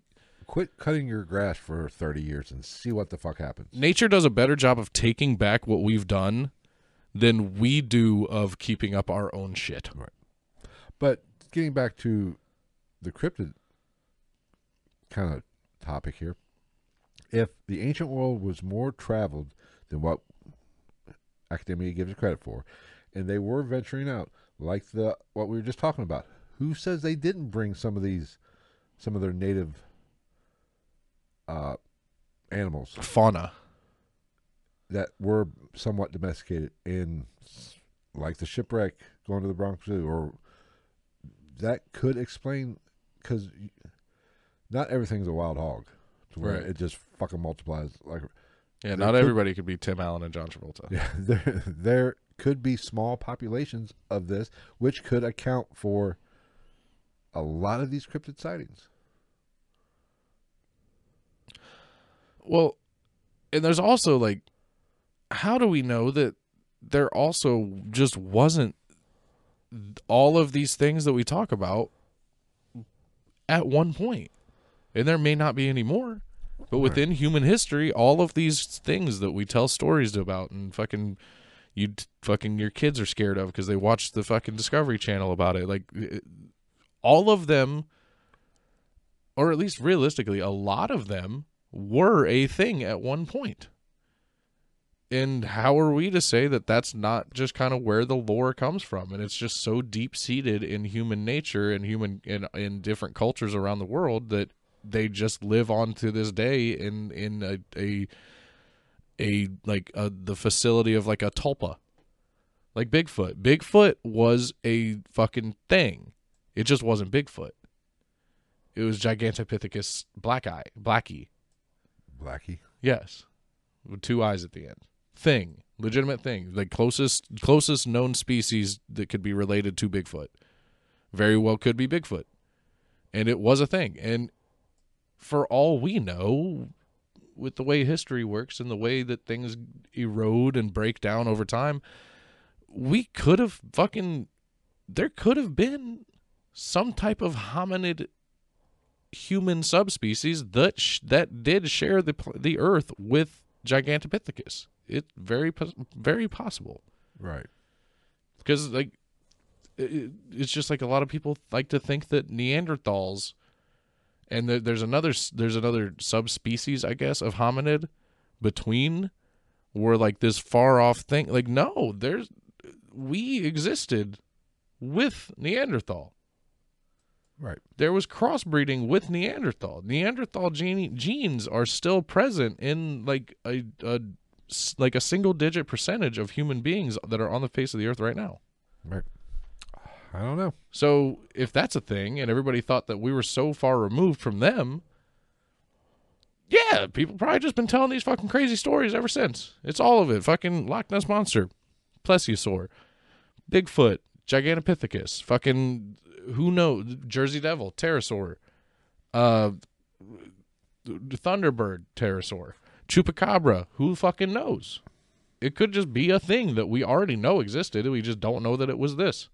quit cutting your grass for thirty years and see what the fuck happens. nature does a better job of taking back what we've done than we do of keeping up our own shit. But getting back to the cryptid kind of topic here, if the ancient world was more traveled than what academia gives it credit for, and they were venturing out, like the what we were just talking about, who says they didn't bring some of these, some of their native uh, animals Fauna. that were somewhat domesticated in like the shipwreck going to the Bronx Zoo or that could explain because not everything's a wild hog to where Right. it just fucking multiplies like Yeah, not could- everybody could be Tim Allen and John Travolta. yeah there there could be small populations of this which could account for a lot of these cryptid sightings Well, and there's also like, how do we know that there also just wasn't all of these things that we talk about at one point? And there may not be any more. But within human history, all of these things that we tell stories about and fucking you fucking your kids are scared of because they watched the fucking Discovery Channel about it. Like all of them, or at least realistically, a lot of them were a thing at one point. And how are we to say that that's not just kind of where the lore comes from? And it's just so deep seated in human nature and human in in different cultures around the world that they just live on to this day in in a a, a like a, the facility of like a tulpa, like Bigfoot. Bigfoot was a fucking thing. It just wasn't Bigfoot. It was Gigantopithecus black eye, blackie. Blackie Yes, with two eyes at the end. Thing, legitimate thing. The closest closest known species that could be related to Bigfoot. Very well could be Bigfoot. And it was a thing. And for all we know, with the way history works and the way that things erode and break down over time, we could have fucking there could have been some type of hominid human subspecies that sh- that did share the pl- the earth with Gigantopithecus. It's very very possible Right. because like it, it's just like a lot of people like to think that Neanderthals and there, there's another there's another subspecies I guess of hominid between were like this far off thing like no there's we existed with Neanderthal Right. there was crossbreeding with Neanderthal. Neanderthal gene, genes are still present in like a, a like a single digit percentage of human beings that are on the face of the earth right now. Right. I don't know. So if that's a thing, and everybody thought that we were so far removed from them, yeah, people probably just been telling these fucking crazy stories ever since. It's all of it. Fucking Loch Ness monster, plesiosaur, Bigfoot, Gigantopithecus, fucking who knows, Jersey Devil, pterosaur, uh, Thunderbird, pterosaur, Chupacabra. Who fucking knows? It could just be a thing that we already know existed. We just don't know that it was this.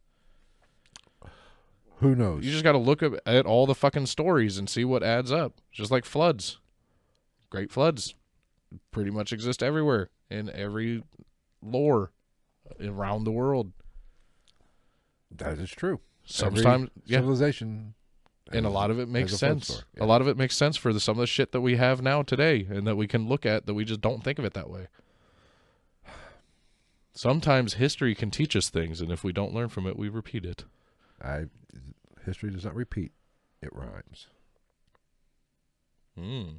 Who knows? You just got to look at, at all the fucking stories and see what adds up. Just like floods, great floods, pretty much exist everywhere in every lore around the world. that is true. Sometimes, yeah, civilization, and a lot of it makes a sense. story. A lot of it makes sense for the, some of the shit that we have now today, and that we can look at that we just don't think of it that way. Sometimes history can teach us things, and if we don't learn from it, we repeat it. I history does not repeat; it rhymes. Hmm.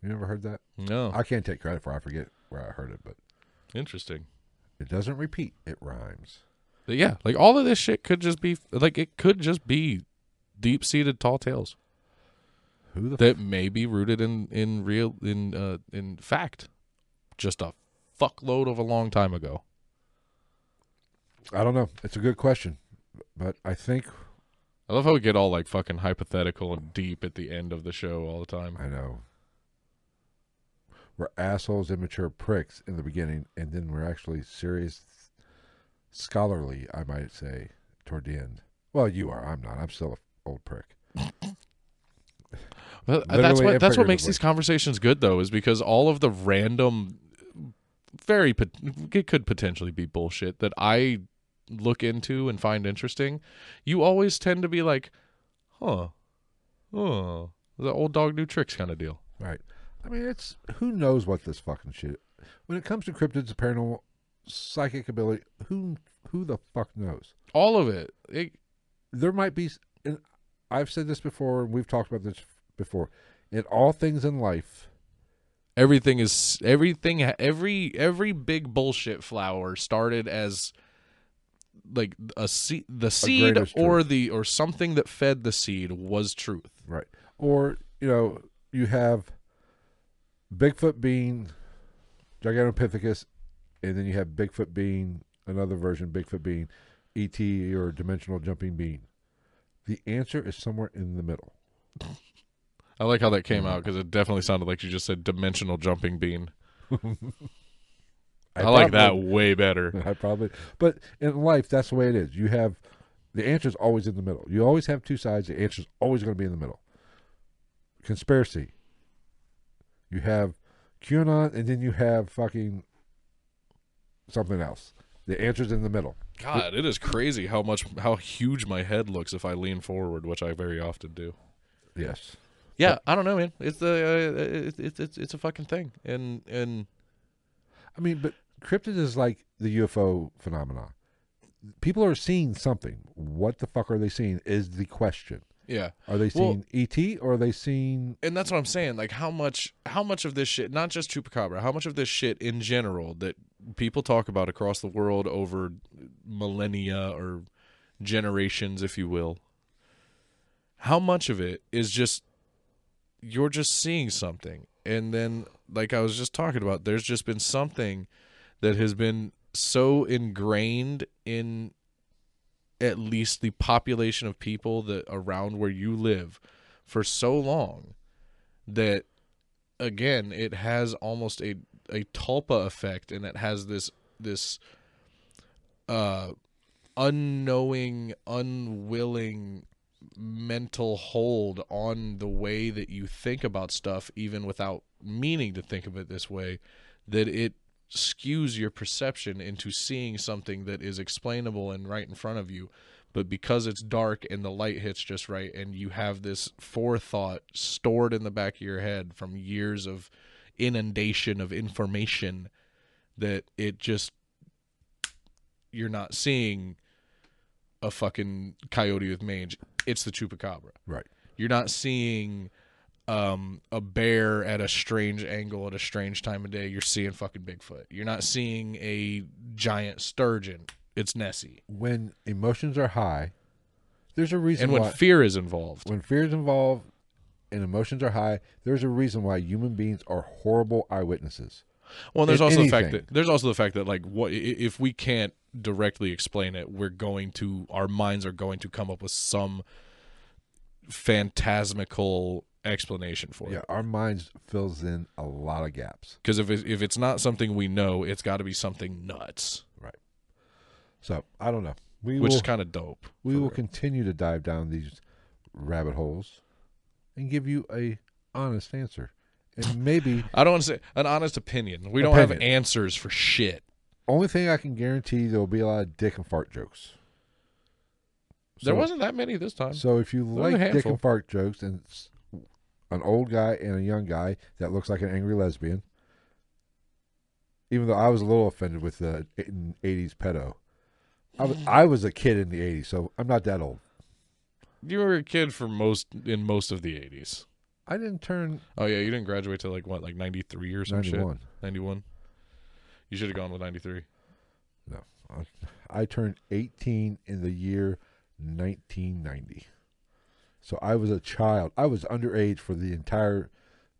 You never heard that? No, I can't take credit for. it. I forget where I heard it, but interesting. it doesn't repeat; it rhymes. Yeah, like all of this shit could just be like it could just be deep seated tall tales Who the that may be rooted in in real in uh in fact, just a fuckload of a long time ago. I don't know. It's a good question, but I think I love how we get all like fucking hypothetical and deep at the end of the show all the time. I know we're assholes, immature pricks in the beginning, and then we're actually serious, scholarly. I might say toward the end. Well, you are. I'm not. I'm still an old prick. But that's what that's what makes these conversations good though, is because all of the random, very it could potentially be bullshit that I look into and find interesting. You always tend to be like, huh, oh, the old dog new tricks kind of deal. Right. I mean, it's who knows what this fucking shit. When it comes to cryptids, paranormal, psychic ability, who who the fuck knows? All of it. it There might be, and I've said this before, and we've talked about this before. In all things in life, everything is everything. Every every big bullshit flower started as like a seed, the seed or truth. the or something that fed the seed was truth. right? Or you know, you have Bigfoot being Gigantopithecus, and then you have Bigfoot being another version, Bigfoot being ET or dimensional jumping being. The answer is somewhere in the middle. I like how that came out because it definitely sounded like you just said dimensional jumping bean. I, like that way better. I probably, but in life, that's the way it is. You have the answer is always in the middle. You always have two sides. The answer is always going to be in the middle. Conspiracy. You have QAnon, and then you have fucking something else. The answer's in the middle. God, it is crazy how much how huge my head looks if I lean forward, which I very often do. Yes. Yeah, I don't know, man. It's the uh, it's it's it's it's a fucking thing, and and I mean, but cryptid is like the UFO phenomenon. People are seeing something. What the fuck are they seeing? Is the question. yeah, Are they Well- seeing ET or are they seeing? and that's what I'm saying. Like how much how much of this shit, not just chupacabra, how much of this shit in general that people talk about across the world over millennia or generations, if you will. How much of it is just you're just seeing something, and then like I was just talking about, there's just been something that has been so ingrained in at least the population of people that around where you live for so long that again it has almost a a tulpa effect and it has this this uh unknowing unwilling mental hold on the way that you think about stuff even without meaning to think of it this way that it skews your perception into seeing something that is explainable and right in front of you. But because it's dark and the light hits just right and you have this forethought stored in the back of your head from years of inundation of information that it just you're not seeing a fucking coyote with mange it's the chupacabra Right. you're not seeing um, a bear at a strange angle at a strange time of day. You're seeing fucking Bigfoot. You're not seeing a giant sturgeon. It's Nessie. When emotions are high, there's a reason And when why. fear is involved, when fear is involved and emotions are high, there's a reason why human beings are horrible eyewitnesses. well, there's also the fact that there's also the fact that like what if we can't directly explain it, we're going to our minds are going to come up with some phantasmical explanation for Yeah, it. Yeah, our minds fills in a lot of gaps. Because if it, if it's not something we know, it's got to be something nuts, Right. So I don't know. We which will, is kind of dope. we will real. continue to dive down these rabbit holes and give you a honest answer. And maybe I don't want to say an honest opinion. We don't have Opinion. answers for shit. only thing I can guarantee there will be a lot of dick and fart jokes. there So- wasn't that many this time. So if you was a like dick handful. and fart jokes and it's an old guy and a young guy that looks like an angry lesbian, even though I was a little offended with the '80s pedo, I was, I was a kid in the '80s, so I'm not that old. You were a kid for most in most of the eighties. I didn't turn Oh yeah, you didn't graduate till like what, like ninety three or some 91. shit. Ninety one. You should have gone with ninety three. No, I, I turned 18 in the year 1990. So I was a child. I was underage for the entire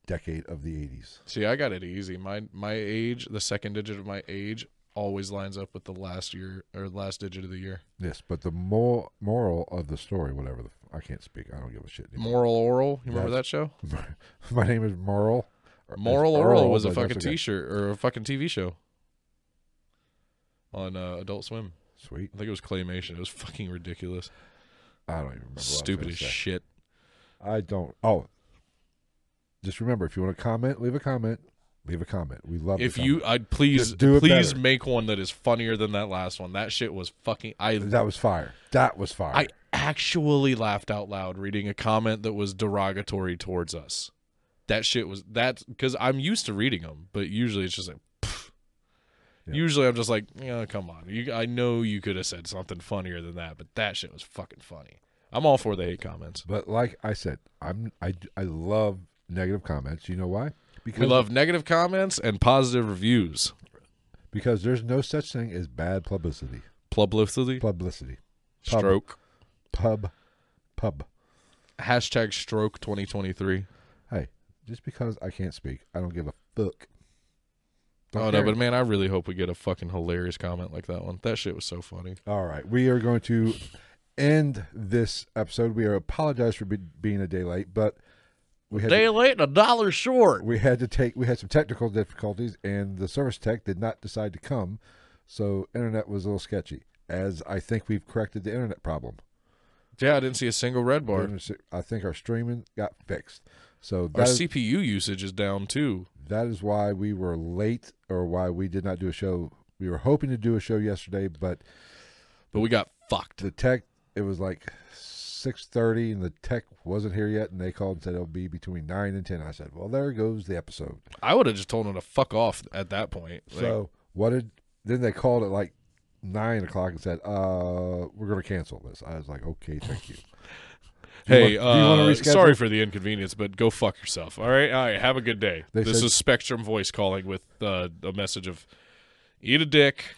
decade of the 80s. See, I got it easy. My my age, the second digit of my age, always lines up with the last year or last digit of the year. Yes, but the moral moral of the story, whatever the I can't speak. I don't give a shit. anymore. Moral Orel. You remember That's- that show? My name is Moral. or- Moral it's Oral was a fucking okay. T-shirt or a fucking TV show on uh, Adult Swim. Sweet. I think it was claymation. It was fucking ridiculous. I don't even remember. what I was Stupid as shit. I don't. Oh, just remember if you want to comment, leave a comment. Leave a comment. We love. the If you. I'd please, Just do it please better. make one that is funnier than that last one. That shit was fucking. I that was fire. That was fire. I actually laughed out loud reading a comment that was derogatory towards us. That shit was that because I'm used to reading them, but usually it's just like. Yeah. Usually I'm just like, yeah, come on. You, I know you could have said something funnier than that, but that shit was fucking funny. I'm all for the hate comments. but like I said, I'm I I love negative comments. You know why? Because We love negative comments and positive reviews. because there's no such thing as bad publicity. Publicity, Publicity. Pub. stroke, Pub. Pub. hashtag stroke 2023. Hey, just because I can't speak, I don't give a fuck. Don't oh no, but man, I really hope we get a fucking hilarious comment like that one. That shit was so funny. All right, we are going to end this episode. We are apologize for be, being a day late, but we had Day to, late and a dollar short. we had to take we had some technical difficulties, and the service tech did not decide to come, so internet was a little sketchy. As I think we've corrected the internet problem. Yeah, I didn't see a single red bar. I think our streaming got fixed. So Our that is, CPU usage is down too. that is why we were late, or why we did not do a show. We were hoping to do a show yesterday, but But we got fucked. the tech it was like six thirty, and the tech wasn't here yet, and they called and said it'll be between nine and ten. I said, well, there goes the episode. I would have just told him to fuck off at that point. Like, so what did? Then they called at like nine o'clock and said, uh, we're going to cancel this. I was like, okay, thank you. Hey, want- uh, sorry for the inconvenience, but go fuck yourself. All right, all right. Have a good day. They this said- is Spectrum Voice calling with uh, a message of eat a dick.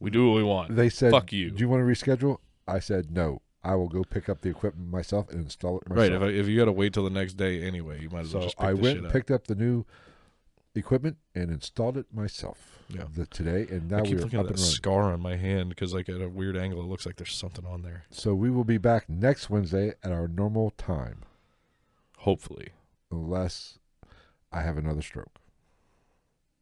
We do what we want. They said, fuck you. Do you want to reschedule? I said no. I will go pick up the equipment myself and install it myself. right. If, I- if you got to wait till the next day anyway, you might as well So just pick I went and picked up the new equipment and installed it myself. Yeah. The, today, and now I keep we're looking up at that scar on my hand because, like, at a weird angle, it looks like there's something on there. So we will be back next Wednesday at our normal time, Hopefully, unless I have another stroke.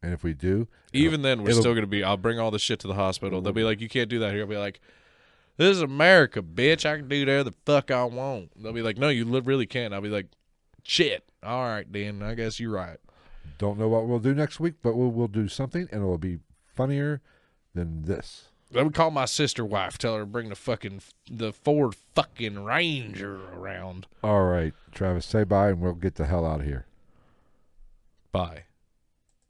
And if we do, even then, we're still gonna be. I'll bring all the shit to the hospital. They'll be like, "You can't do that here." I'll be like, "This is America, bitch. I can do whatever the fuck I want." They'll be like, "No, you li- really can't." I'll be like, "Shit. All right, then. I guess you're right." don't know what we'll do next week, but we'll, we'll do something, and it'll be funnier than this. I would call my sister wife, tell her to bring the fucking the Ford fucking Ranger around. All right, Travis, say bye, and we'll get the hell out of here. Bye.